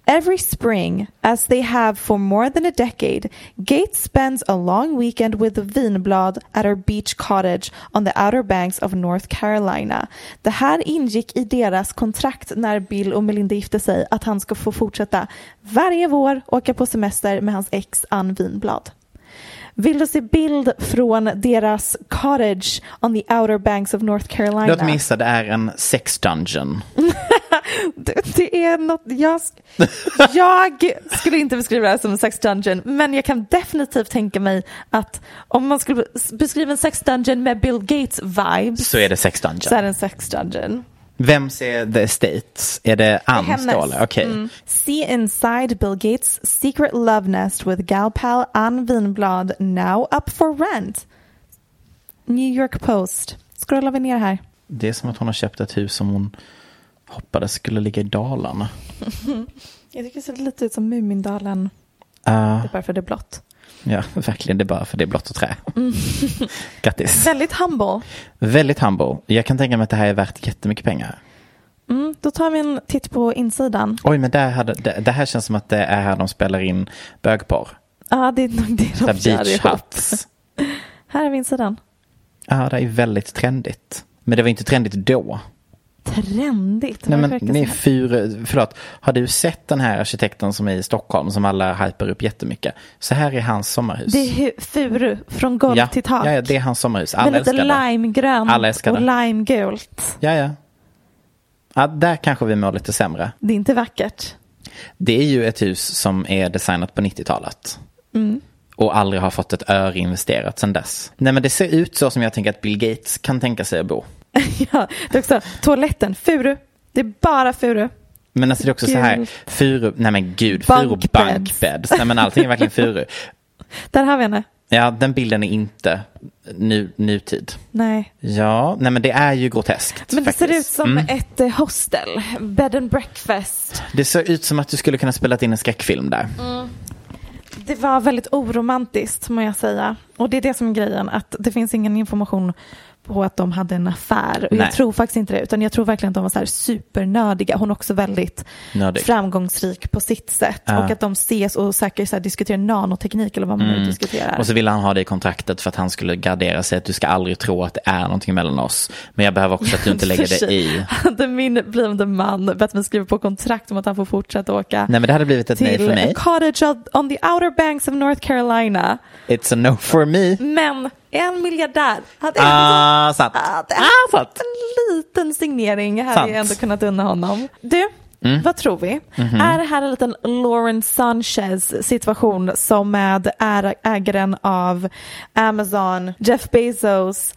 Every spring, as they have for more than a decade, Gates spends a long weekend with the Vinblad at our beach cottage on the outer banks of North Carolina. Det här ingick i deras kontrakt när Bill och Melinda gifte sig att han ska få fortsätta varje vår åka på semester med hans ex Ann Vinblad. Vill du se bild från deras cottage on the outer banks of North Carolina? Låt mig gissa, det är en sex dungeon. Det, det är något, jag, jag skulle inte beskriva det här som en sex dungeon, men jag kan definitivt tänka mig att om man skulle beskriva en sex dungeon med Bill Gates vibes Så är det sex dungeon. så är det en sex dungeon. Vem ser The Estates? Är det Anns eller? Okej. Mm. See inside Bill Gates secret love nest with gal pal Ann Winblad now up for rent. New York Post. Scrollar vi ner här. Det är som att hon har köpt ett hus som hon hoppades skulle ligga i Dalarna. Jag tycker det ser lite ut som Mumindalen. Uh, Det är bara för det är blått. Ja, verkligen. Det är bara för det är blått och trä. Mm. Grattis. Väldigt humble. Väldigt humble. Jag kan tänka mig att det här är värt jättemycket pengar. Mm, då tar vi en titt på insidan. Oj, men där hade, det, det här känns som att det är här de spelar in bögporr. Ja, det är nog det de gör beach ihop. huts. Här är vi insidan. Ja, det är väldigt trendigt. Men det var inte trendigt då. Trendigt. Nej, men ni är fyra, förlåt, har du sett den här arkitekten som är i Stockholm som alla hyper upp jättemycket? Så här är hans sommarhus. Det är furu från golv ja, till tak. ja, ja, det är hans sommarhus. Alla lite älskar det. limegrönt Alla älskar och det. limegult. Ja, ja. ja. Där kanske vi mår lite sämre. Det är inte vackert. Det är ju ett hus som är designat på 90-talet. Mm. Och aldrig har fått ett öre investerat sedan dess. Nej men det ser ut så som jag tänker att Bill Gates kan tänka sig att bo. ja, det också toaletten, furu. Det är bara furu. Men alltså det är också så här, Gud. furu, nej men gud, furu bankbeds. Nej men allting är verkligen furu. Där har vi henne. Ja, den bilden är inte nu, nutid. Nej. Ja, nej men det är ju groteskt. Men det ser ut faktiskt. som Mm. ett eh, hostel. Bed and breakfast. Det ser ut som att du skulle kunna spela in en skräckfilm där. Det var väldigt oromantiskt må jag säga. Och det är det som är grejen, att det finns ingen information på att de hade en affär. Och Nej. jag tror faktiskt inte det, utan jag tror verkligen att de var så här supernördiga. Hon är också väldigt Nördig. framgångsrik på sitt sätt. Ja. Och att de ses och säkert så här diskuterar nanoteknik eller vad man nu diskuterar. Mm. Och så ville han ha det i kontraktet för att han skulle gardera sig att du ska aldrig tro att det är någonting mellan oss. Men jag behöver också att du inte lägger sig i. Hade min blivande man bett mig skriva på kontrakt om att han får fortsätta åka Nej men det hade blivit ett nej för mig. cottage on the outer banks of North Carolina. It's a no for me. Men en miljardär hade Ah, sant. hade Ah, sant. en liten signering hade jag ändå kunnat unna honom. Du, Mm. vad tror vi? Mhm. Är det här en liten Lauren Sanchez situation som med är- ägaren av Amazon, Jeff Bezos,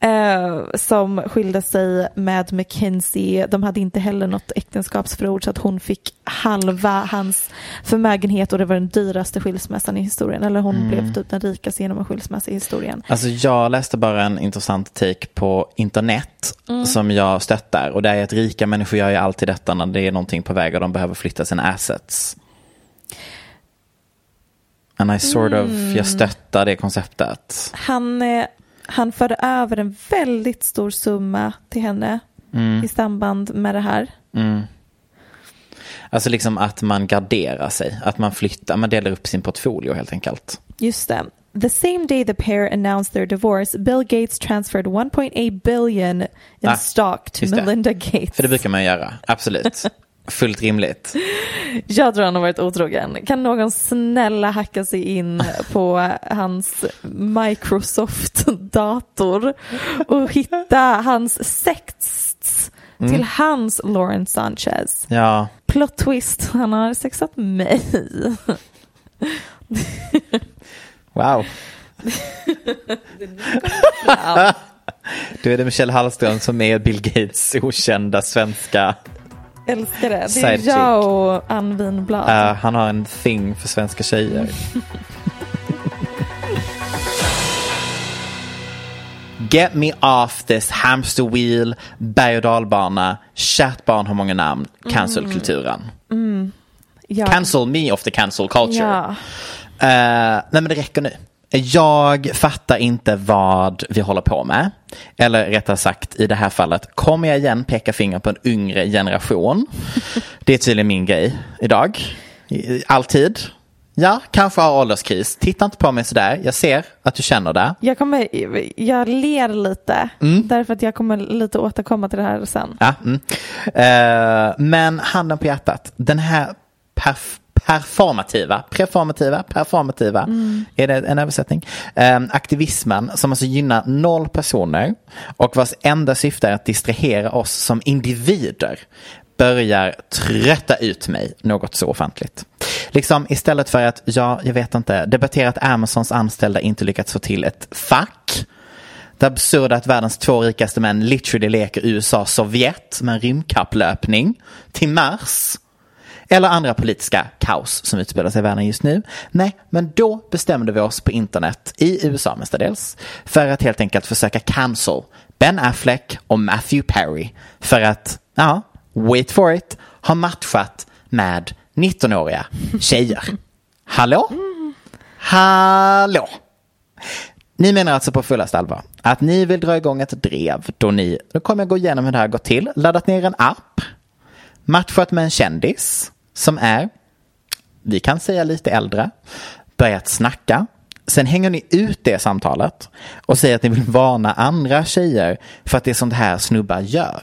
eh, som skilde sig med McKinsey. De hade inte heller något äktenskapsförord så att hon fick halva hans förmögenhet och det var den dyraste skilsmässan i historien. Eller hon Mm. blev typ den rikaste genom en skilsmässa i historien. Alltså jag läste bara en intressant take på internet Mm. som jag stöttar. Och det är att rika människor gör ju alltid detta när det är någonting på väg och de behöver flytta sina assets. And I sort of, Mm. jag stöttar det konceptet. Han, eh, han förde över en väldigt stor summa till henne i samband med det här. Alltså liksom att man garderar sig, att man flyttar, man delar upp sin portfolio helt enkelt. Just det. The same day the pair announced their divorce, Bill Gates transferred 1.8 billion in Ah, stock to. Melinda Gates. För det brukar man göra, absolut. Fullt rimligt. Jag tror han har varit otrogen. Kan någon snälla hacka sig in på hans Microsoft-dator och hitta hans sex till hans Lawrence Sanchez. Ja. Plot twist, han har sexat mig. Wow. Då är det Michelle Hallström som är Bill Gates okända svenska. Älskar det. Det är jag och Ann Winblad. Uh, han har en thing för svenska tjejer. Get me off this hamster wheel, berg och dalbana, kärt barn har många namn, cancelkulturen. ja. Cancel me of the cancel culture. Ja. Eh, nej men det räcker nu. Jag fattar inte vad vi håller på med. Eller rättare sagt i det här fallet kommer jag igen peka finger på en yngre generation. Det är tydligen min grej idag. Alltid. Ja, kanske har ålderskris. Titta inte på mig sådär. Jag ser att du känner det. Jag, kommer, jag ler lite Mm. därför att jag kommer lite återkomma till det här sen. Ja, mm. Eh, men handen på hjärtat. Den här perf- performativa, preformativa, performativa, är det en översättning? Eh, aktivismen som alltså gynnar noll personer och vars enda syfte är att distrahera oss som individer börjar trötta ut mig något så ofantligt. Liksom istället för att, ja, jag vet inte, debattera att Amazons anställda inte lyckats få till ett fack det absurda att världens två rikaste män literally leker USA-Sovjet med en rymdkapplöpning till Mars. Eller andra politiska kaos som utspelar sig i världen just nu. Nej, men då bestämde vi oss på internet, i USA mestadels, för att helt enkelt försöka cancel Ben Affleck och Matthew Perry. För att, ja, wait for it, ha matchat med 19-åriga tjejer. Hallå? Hallå? Ni menar alltså på fullaste allvar att ni vill dra igång ett drev då ni, då kommer jag gå igenom hur det här går till, laddat ner en app, matchat med en kändis som är, vi kan säga lite äldre, börjat snacka, sen hänger ni ut det samtalet och säger att ni vill varna andra tjejer för att det är sånt här snubbar gör.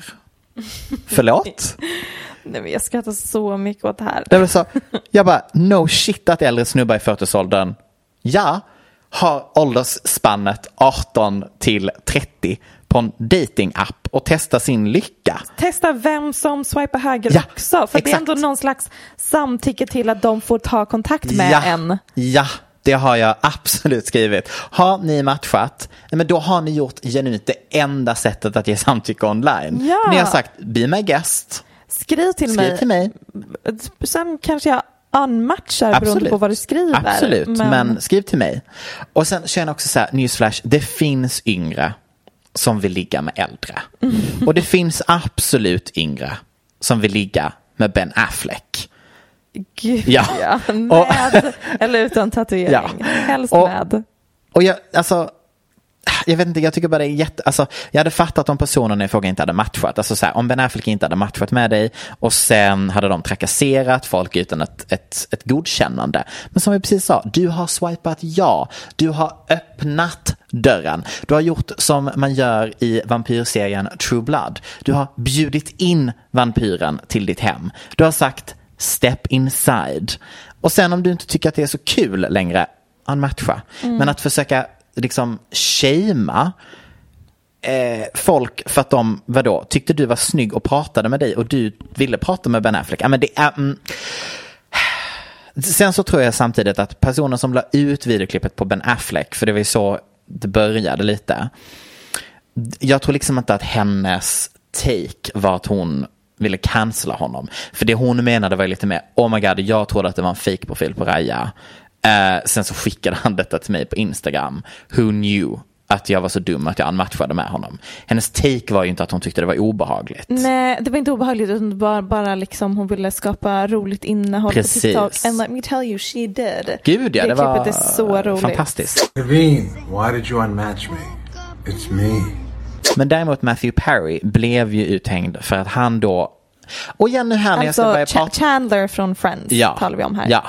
Förlåt? Nej, men jag skrattar så mycket åt det här. Det så, jag bara, no shit att äldre snubbar i 40-årsåldern, ja, har åldersspannet 18 till 30 på en datingapp och testar sin lycka. Testa vem som swipar höger Ja, också. För det är exakt. ändå någon slags samtycke till att de får ta kontakt med ja, en. Ja, det har jag absolut skrivit. Har ni matchat, men då har ni gjort genuint det enda sättet att ge samtycke online. Ja. Ni har sagt, be my guest, Skriv till skriv mig. till mig. Sen kanske jag unmatchar beroende på vad du skriver. Absolut, men... skriv till mig. Och sen känner jag också så här, newsflash, det finns yngre som vill ligga med äldre. Och det finns absolut yngre som vill ligga med Ben Affleck. Gud, Ja. ja. Och- Med eller utan tatuering. Ja. Helst Och- med. Och jag, alltså, jag vet inte, jag tycker bara det är jätte, alltså, jag hade fattat om personerna i fråga inte hade matchat. Alltså så här, om Ben Affleck inte hade matchat med dig och sen hade de trakasserat folk utan ett, ett, ett godkännande. Men som vi precis sa, du har swipat ja. Du har öppnat dörren. Du har gjort som man gör i vampyrserien True Blood. Du har bjudit in vampyren till ditt hem. Du har sagt step inside. Och sen om du inte tycker att det är så kul längre, unmatcha. Men att försöka liksom shamea eh, folk för att de, vadå, tyckte du var snygg och pratade med dig och du ville prata med Ben Affleck. Ja, men det är, mm. Sen så tror jag samtidigt att personen som la ut videoklippet på Ben Affleck, för det var ju så det började lite. Jag tror liksom inte att hennes take var att hon ville cancella honom. För det hon menade var lite mer, oh my god, jag trodde att det var en fake-profil på Raja. Eh, sen så skickade han detta till mig på Instagram. Who knew att jag var så dum att jag unmatchade med honom. Hennes take var ju inte att hon tyckte det var obehagligt. Nej, det var inte obehagligt utan bara, bara liksom hon ville skapa roligt innehåll Precis. på TikTok. And let me tell you, she did. Gud ja, det, det var är så roligt. fantastiskt. Naveen, why did you unmatch me? It's me. Men däremot Matthew Perry blev ju uthängd för att han då och igen nu här när jag ska Alltså börja Ch- prata Chandler från Friends Ja, talar vi om här. Ja,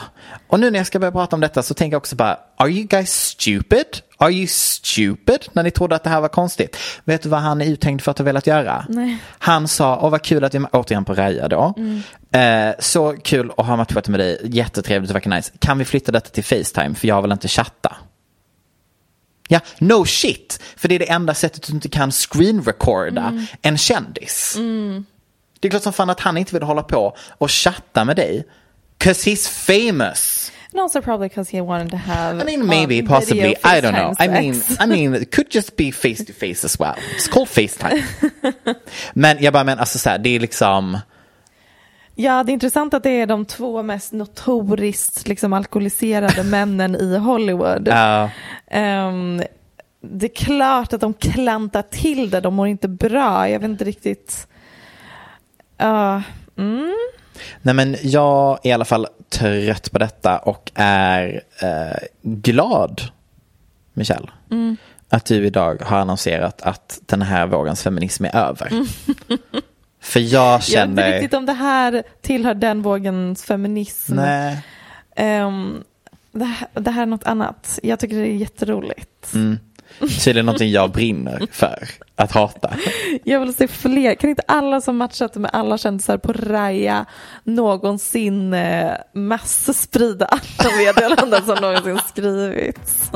och nu när jag ska börja prata om detta så tänker jag också bara, are you guys stupid? Are you stupid? När ni trodde att det här var konstigt. Vet du vad han är uthängd för att ha velat göra? Nej. Han sa, åh vad kul att jag, återigen på Raja då. Eh, så kul att ha matchat med dig, jättetrevligt och verkar nice. Kan vi flytta detta till Facetime för jag vill inte chatta? Ja, no shit. För det är det enda sättet du inte kan screen recorda en kändis. Det är klart som fan att han inte vill hålla på och chatta med dig. Cause he's famous. And also probably because he wanted to have I mean, maybe, um, possibly. I don't know. I FaceTime mean, sex. I mean, it could just be face to face as well. It's called FaceTime. men jag bara menar, alltså så här, det är liksom, Ja, det är intressant att det är de två mest notoriskt liksom, alkoholiserade männen i Hollywood. ja, Ehm, det är klart att de klantar till det, de mår inte bra. Jag vet inte riktigt. Ja, mm. nej men jag är i alla fall trött på detta och är eh, glad, Michelle, Mm. att du idag har annonserat att den här vågens feminism är över. För jag Jag vet inte känner, riktigt om det här tillhör den vågens feminism. nej, Ehm, det, här, det här är något annat. Jag tycker det är jätteroligt. mm, tydligen någonting jag brinner för att hata. Jag vill se fler. Kan inte alla som matchat med alla kändisar på Raya någonsin eh, massprida alla meddelanden som någonsin skrivits?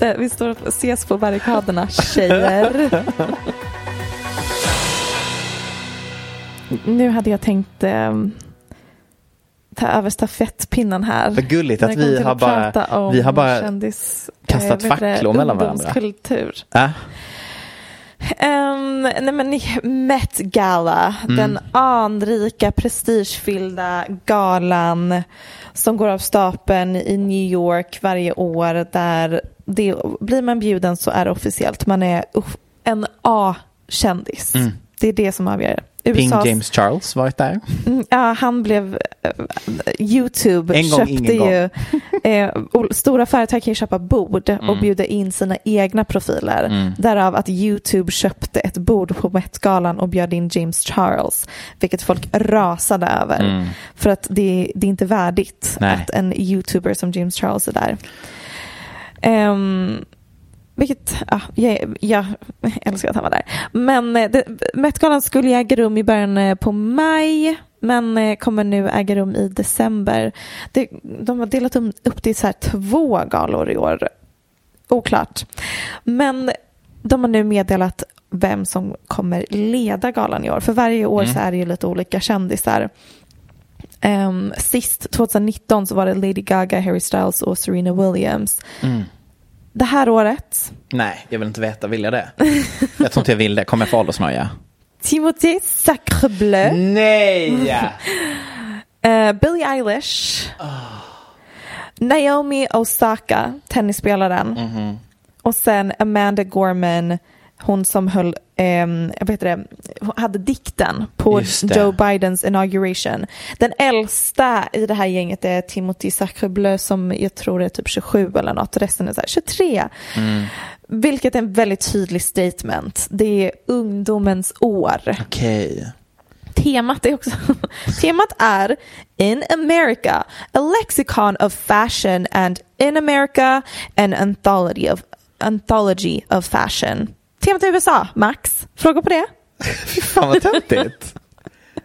Eh, vi står och ses på barrikaderna, tjejer. Nu hade jag tänkt eh, ta över stafettpinnen här. Vad gulligt att vi har bara, vi har bara kändis, kastat eh, det? facklor mellan varandra. Ungdomskultur. Äh, Um, nej men Met Gala, Mm. den anrika prestigefyllda galan som går av stapeln i New York varje år där det, blir man bjuden så är det officiellt. Man är uff, en A-kändis. Det är det som avgör. Ping James Charles varit där. Mm, Ja, han blev... eh, Youtube En gång, köpte ju... Ol- stora företag kan ju köpa bord och Mm. bjuda in sina egna profiler. Därav att Youtube köpte ett bord på Met-galan och bjöd in James Charles. Vilket folk rasade över. För att det, det är inte värdigt Nej. att en Youtuber som James Charles är där. Ehm, vilket, ja, jag, jag älskar att han var där. Men eh, det- Met-galan skulle äga rum i början eh, på maj. Men eh, kommer nu äga rum i december. Det, de har delat um- upp det i så här två galor i år. Oklart. Men de har nu meddelat vem som kommer leda galan i år. För varje år så är det ju lite olika kändisar. Ehm, sist, 2019, så var det Lady Gaga, Harry Styles och Serena Williams. Det här året, Nej, jag vill inte veta. Vill jag det? Jag tror inte jag vill det. Kommer jag få åldersnöja? Timothy Sacrebleu, Nej! eh, Billie Eilish, Naomi Osaka, tennisspelaren, och sen Amanda Gorman, hon som höll, ehm, jag vet det, hon hade dikten på. Joe Bidens inauguration. Den äldsta i det här gänget är Timothy Sacrebleu som jag tror är typ 27 eller något, resten är så här 23. Vilket är en väldigt tydlig statement. Det är ungdomens år. Okej. Temat är också temat är In America, a lexicon of fashion and In America, an anthology of, anthology of fashion. Temat är USA, Max. Fråga på det? Fy fan vad töntigt.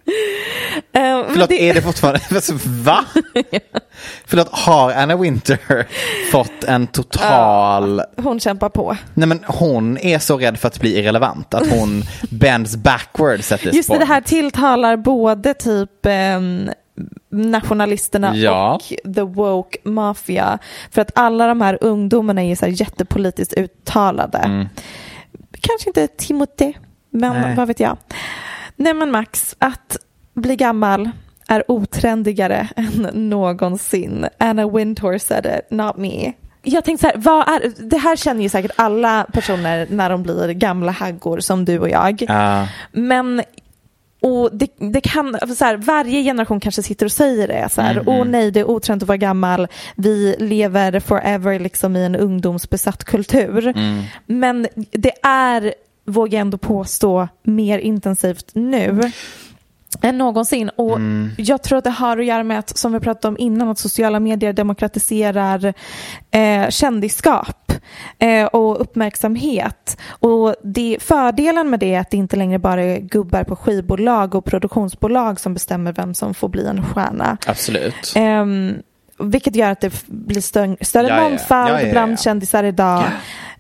Men Förlåt, det- är det fortfarande... Alltså, va? Förlåt, har Anna Winter fått en total... Hon kämpar på. Nej men hon är så rädd för att bli irrelevant att hon bends backwards at this Just det, point. det här tilltalar både typ ehm, nationalisterna Ja. och the woke mafia. För att alla de här ungdomarna är så här jättepolitiskt uttalade. Kanske inte Timothy, men Nej. vad vet jag. Nej men Max, att bli gammal är otrendigare än någonsin. Anna Wintour said it, not me. Jag tänkte så här, vad är, det här känner ju säkert alla personer när de blir gamla haggor som du och jag. Ja. Men och det, det kan, så här, varje generation kanske sitter och säger det. Så här, Åh nej, det är otrent att vara gammal. Vi lever forever liksom i en ungdomsbesatt kultur. Men det är, vågar jag ändå påstå, mer intensivt nu än någonsin. Och jag tror att det har att göra med att, som vi pratade om innan, att sociala medier demokratiserar eh, kändisskap eh, och uppmärksamhet. Och det, fördelen med det är att det inte längre bara är gubbar på skivbolag och produktionsbolag som bestämmer vem som får bli en stjärna. Absolut. Ehm, vilket gör att det blir större, större Ja, mångfald Ja, ja, ja, bland ja. kändisar idag.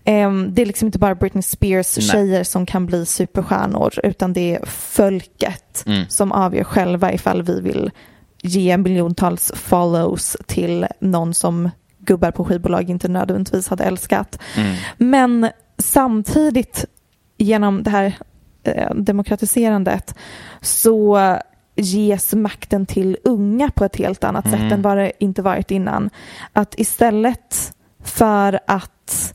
Ehm, det är liksom inte bara Britney Spears Nej. tjejer som kan bli superstjärnor utan det är folket Mm. som avgör själva ifall vi vill ge miljontals follows till någon som gubbar på skivbolag inte nödvändigtvis hade älskat. Mm. Men samtidigt genom det här eh, demokratiserandet så ges makten till unga på ett helt annat sätt än vad det inte varit innan. Att istället för att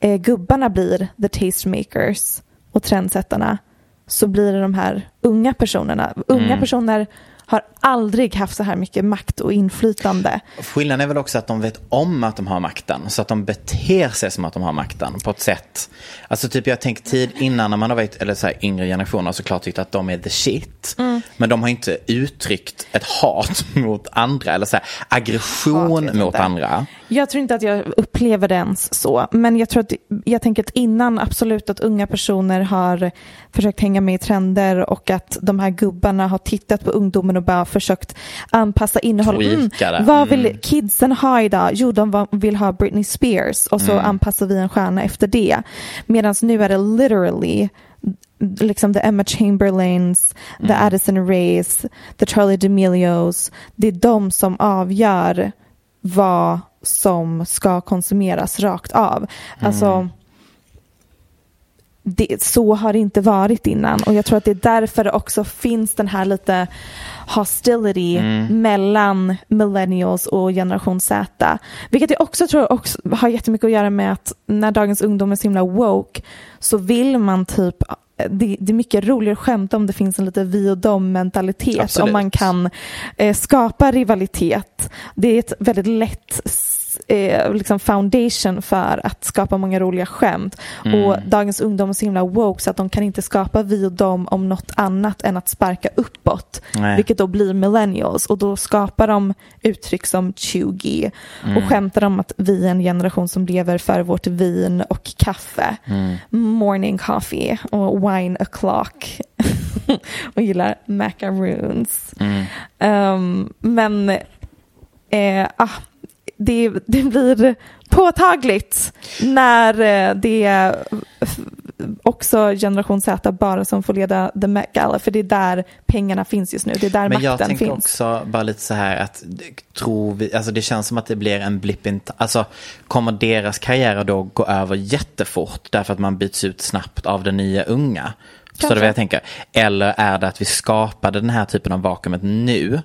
eh, gubbarna blir the tastemakers och trendsättarna så blir det de här unga personerna. Unga personer har aldrig haft så här mycket makt och inflytande. Skillnaden är väl också att de vet om att de har makten. Så att de beter sig som att de har makten på ett sätt. Alltså typ jag tänker tid innan när man har varit, eller så här yngre generationer såklart tyckt att de är the shit. Mm. Men de har inte uttryckt ett hat mot andra eller så här aggression mot inte. andra. Jag tror inte att jag upplever det ens så. Men jag tror att, jag tänker att innan absolut att unga personer har försökt hänga med i trender och att de här gubbarna har tittat på ungdomen och bara försökt anpassa innehåll. Tweaka det. vad vill kidsen ha idag? Jo, de vill ha Britney Spears och så Mm. anpassar vi en stjärna efter det. Medan nu är det literally liksom the Emma Chamberlains, the Mm. Addison Rays, the Charlie D'Amelios. Det är de som avgör vad som ska konsumeras rakt av. Alltså, det, så har det inte varit innan och jag tror att det är därför det också finns den här lite hostility mellan millennials och generation Z. Vilket jag också tror också har jättemycket att göra med att när dagens ungdom är så himla woke så vill man typ det, det är mycket roligare att skämta om det finns en lite vi och dem mentalitet. Absolut. Om man kan eh, skapa rivalitet. Det är ett väldigt lätt eh, liksom foundation för att skapa många roliga skämt. Mm. Och dagens ungdom är så himla woke så att de kan inte skapa vi och dem om något annat än att sparka uppåt. Nej. Vilket då blir millennials och då skapar de uttryck som 20 Mm. och skämtar om att vi är en generation som lever för vårt vin och kaffe. Mm. Morning coffee och wine o'clock. och gillar macaroons. Um, men eh, ah, det, det blir påtagligt när eh, det är också generation Z bara som får leda the Met Gala för det är där pengarna finns just nu, det är där Men jag makten tänker finns. också bara lite så här att tror vi, alltså det känns som att det blir en blipp in, alltså kommer deras karriärer då gå över jättefort därför att man byts ut snabbt av den nya unga? Förstår du vad jag tänker? Eller är det att vi skapade den här typen av vakuumet nu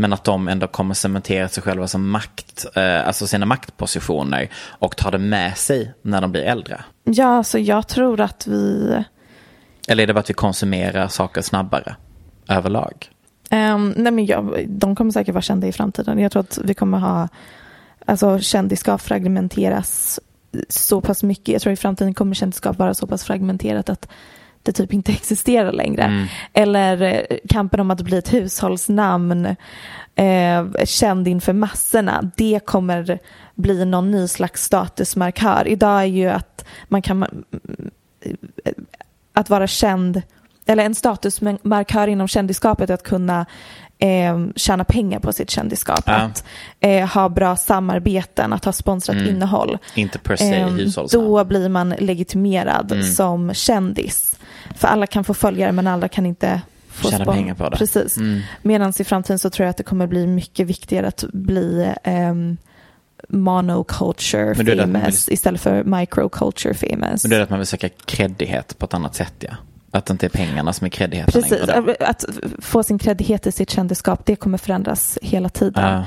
men att de ändå kommer cementera sig själva som makt, eh, alltså sina maktpositioner och tar det med sig när de blir äldre? Ja, så jag tror att vi Eller är det bara att vi konsumerar saker snabbare överlag? Ehm, nej men jag, de kommer säkert vara kända i framtiden. Jag tror att vi kommer ha, alltså kändisskap fragmenteras så pass mycket. Jag tror i framtiden kommer kändisskap vara så pass fragmenterat att det typ inte existerar längre. Eller eh, kampen om att bli ett hushållsnamn, eh, känd inför massorna, det kommer bli någon ny slags statusmarkör. Idag är ju att man kan att vara känd, eller en statusmarkör inom kändisskapet är att kunna eh, tjäna pengar på sitt kändisskap. Ja. Att eh, ha bra samarbeten, att ha sponsrat innehåll. Inte per se hushållsnamn. Då blir man legitimerad Mm. som kändis. För alla kan få följare men alla kan inte få Tjäna spon- pengar på det. Precis. Mm. Medan i framtiden så tror jag att det kommer bli mycket viktigare att bli um, monoculture famous vill- istället för microculture famous. Men det är att man vill söka kreddighet på ett annat sätt ja. Att det inte är pengarna som är kreddigheten Precis, att få sin kreddighet i sitt kändisskap det kommer förändras hela tiden. Ja.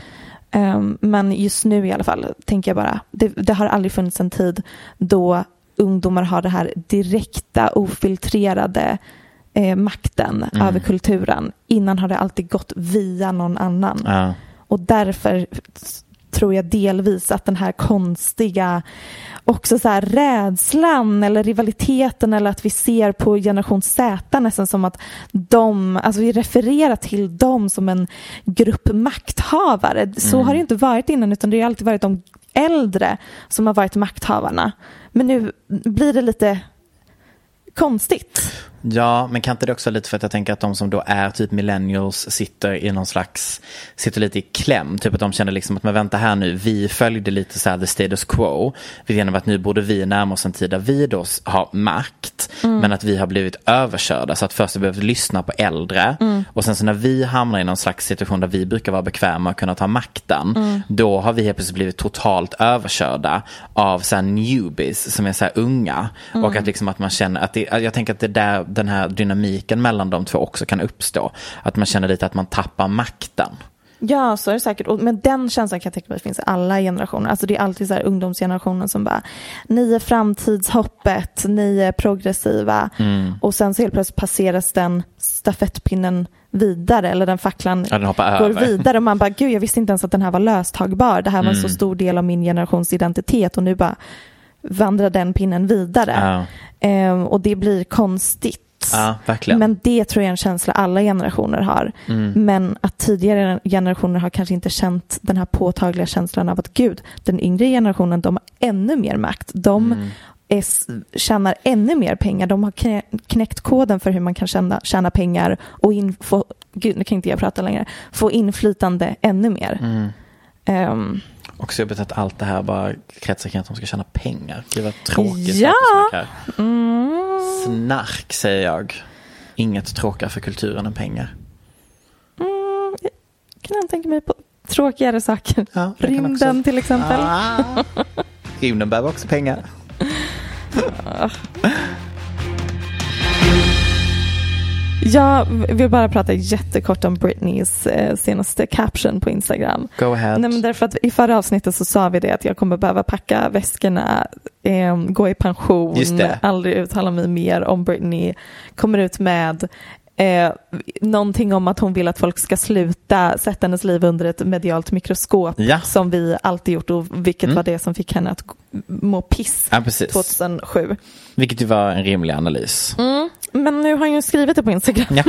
Um, men just nu i alla fall tänker jag bara, det, det har aldrig funnits en tid då ungdomar har det här direkta, ofiltrerade eh, makten Mm. över kulturen. Innan har det alltid gått via någon annan. Ja. Och därför tror jag delvis att den här konstiga också så här rädslan eller rivaliteten eller att vi ser på generation Z nästan som att de, alltså vi refererar till dem som en grupp makthavare. Så har det inte varit innan utan det har alltid varit de äldre som har varit makthavarna. Men nu blir det lite konstigt. Ja, men kan inte det också lite för att jag tänker att de som då är typ millennials sitter i någon slags, sitter lite i kläm. Typ att de känner liksom att, men vänta här nu, vi följde lite så här the status quo. Genom att nu borde vi närma oss en tid där vi då har makt. Men att vi har blivit överkörda. Så att först har vi behövt lyssna på äldre. Och sen så när vi hamnar i någon slags situation där vi brukar vara bekväma och kunna ta makten. Då har vi helt plötsligt blivit totalt överkörda av så här newbies som är så här unga. Och att liksom att man känner att det, jag tänker att det där den här dynamiken mellan de två också kan uppstå. Att man känner lite att man tappar makten. Ja, så är det säkert. Och- Men den känslan kan jag tänka mig finns i alla generationer. Alltså det är alltid så här ungdomsgenerationen som bara, ni är framtidshoppet, ni är progressiva. Mm. Och sen så helt plötsligt passeras den stafettpinnen vidare, eller den facklan Ja, den går över. vidare. Och man bara, gud jag visste inte ens att den här var löstagbar. Det här var en Mm. så stor del av min generations identitet och nu bara vandrar den pinnen vidare. Ja, Ehm, och det blir konstigt. Ja verkligen. Men det tror jag är en känsla alla generationer har. Mm. Men att tidigare generationer har kanske inte känt den här påtagliga känslan av att gud, den yngre generationen de har ännu mer makt. De Mm. är, tjänar ännu mer pengar. De har knä- knäckt koden för hur man kan tjäna, tjäna pengar och in, få, gud nu kan inte jag prata längre, få inflytande ännu mer. Mm. Ehm, Också jobbigt att allt det här bara kretsar kring att de ska tjäna pengar. Gud vad tråkigt. Ja. mm, Snark säger jag. Inget tråkigare för kulturen än pengar. mm, kan jag tänka mig på tråkigare saker. Ja, Rymden också- till exempel. Ah. Rymden behöver också pengar. Jag vill bara prata jättekort om Britneys eh, senaste caption på Instagram. Go ahead. Nej, men därför att I förra avsnittet så sa vi det att jag kommer behöva packa väskorna, eh, gå i pension, aldrig uttala mig mer om Britney. Kommer ut med eh, någonting om att hon vill att folk ska sluta sätta hennes liv under ett medialt mikroskop Ja. som vi alltid gjort och vilket Mm. var det som fick henne att må piss Ja, precis. 2007. Vilket ju var en rimlig analys. Mm. Men nu har hon ju skrivit det på Instagram. Ja,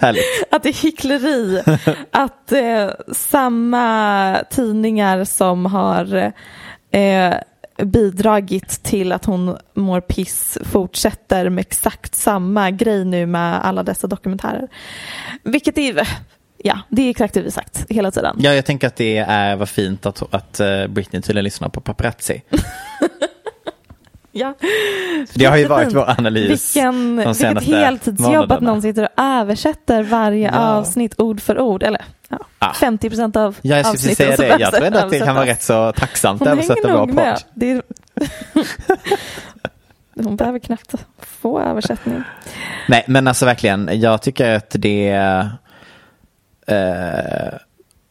att det är hyckleri att eh, samma tidningar som har eh, bidragit till att hon mår piss fortsätter med exakt samma grej nu med alla dessa dokumentärer. Vilket är, ja, det är exakt det vi sagt hela tiden. Ja, jag tänker att det är vad fint att, att eh, Britney tydligen lyssnar på paparazzi. Ja. Det har ju varit vår analys. Vilken, de vilket heltidsjobb att någon sitter och översätter varje Ja. avsnitt ord för ord. Eller ja, Ah. 50 procent av Ja, jag avsnitten säga det. Jag tror ändå att det kan vara rätt så tacksamt att översätta med. podd. Är... Hon behöver knappt få översättning. Nej, men alltså verkligen, jag tycker att det eh,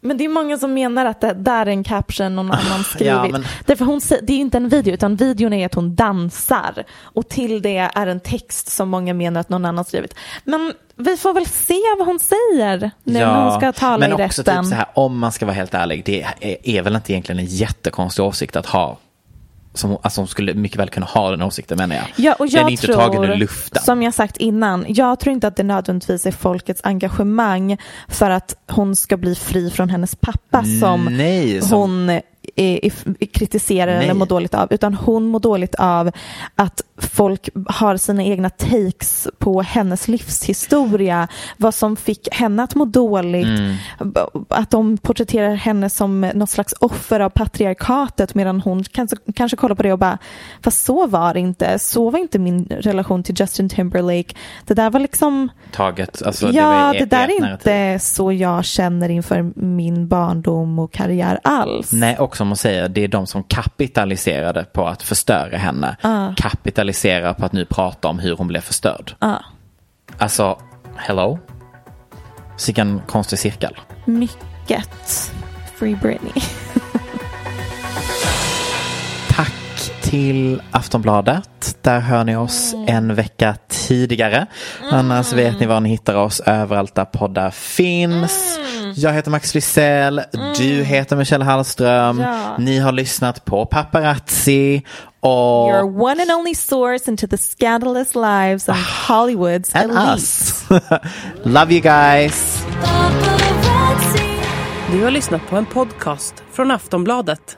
Men det är många som menar att det där är en caption någon annan skrivit. ja, men- Därför hon, det är inte en video utan videon är att hon dansar. Och till det är en text som många menar att någon annan skrivit. Men vi får väl se vad hon säger nu när hon ska tala men i också rätten. typ så här, om man ska vara helt ärlig, det är, är väl inte egentligen en jättekonstig åsikt att ha. Som, alltså hon skulle mycket väl kunna ha den åsikten menar jag. Ja, och den jag är inte tror, tagen ur luften. som jag sagt innan, jag tror inte att det nödvändigtvis är folkets engagemang för att hon ska bli fri från hennes pappa som Nej, som- hon kritiserar Nej. eller mår dåligt av, utan hon mår dåligt av att folk har sina egna takes på hennes livshistoria, vad som fick henne att må dåligt, Mm. att de porträtterar henne som något slags offer av patriarkatet medan hon kanske, kanske kollar på det och bara, fast så var det inte, så var inte min relation till Justin Timberlake. Det där var liksom, Taget, alltså, ja det, ert- där är narrativ. inte så jag känner inför min barndom och karriär alls. Nej, och som hon säger, det är de som kapitaliserade på att förstöra henne. Ah. Kapitaliserar på att nu prata om hur hon blev förstörd. Ja, Alltså, hello? Vilken konstig cirkel. mycket. Free Britney. till Aftonbladet. Där hör ni oss en vecka tidigare. Annars vet ni var ni hittar oss överallt där poddar finns. Jag heter Max Frisell. Du heter Michelle Hallström. Ja. Ni har lyssnat på Paparazzi. Och Your one and only source into the scandalous lives of Hollywood's and elite. us. Love you guys. Du har lyssnat på en podcast från Aftonbladet.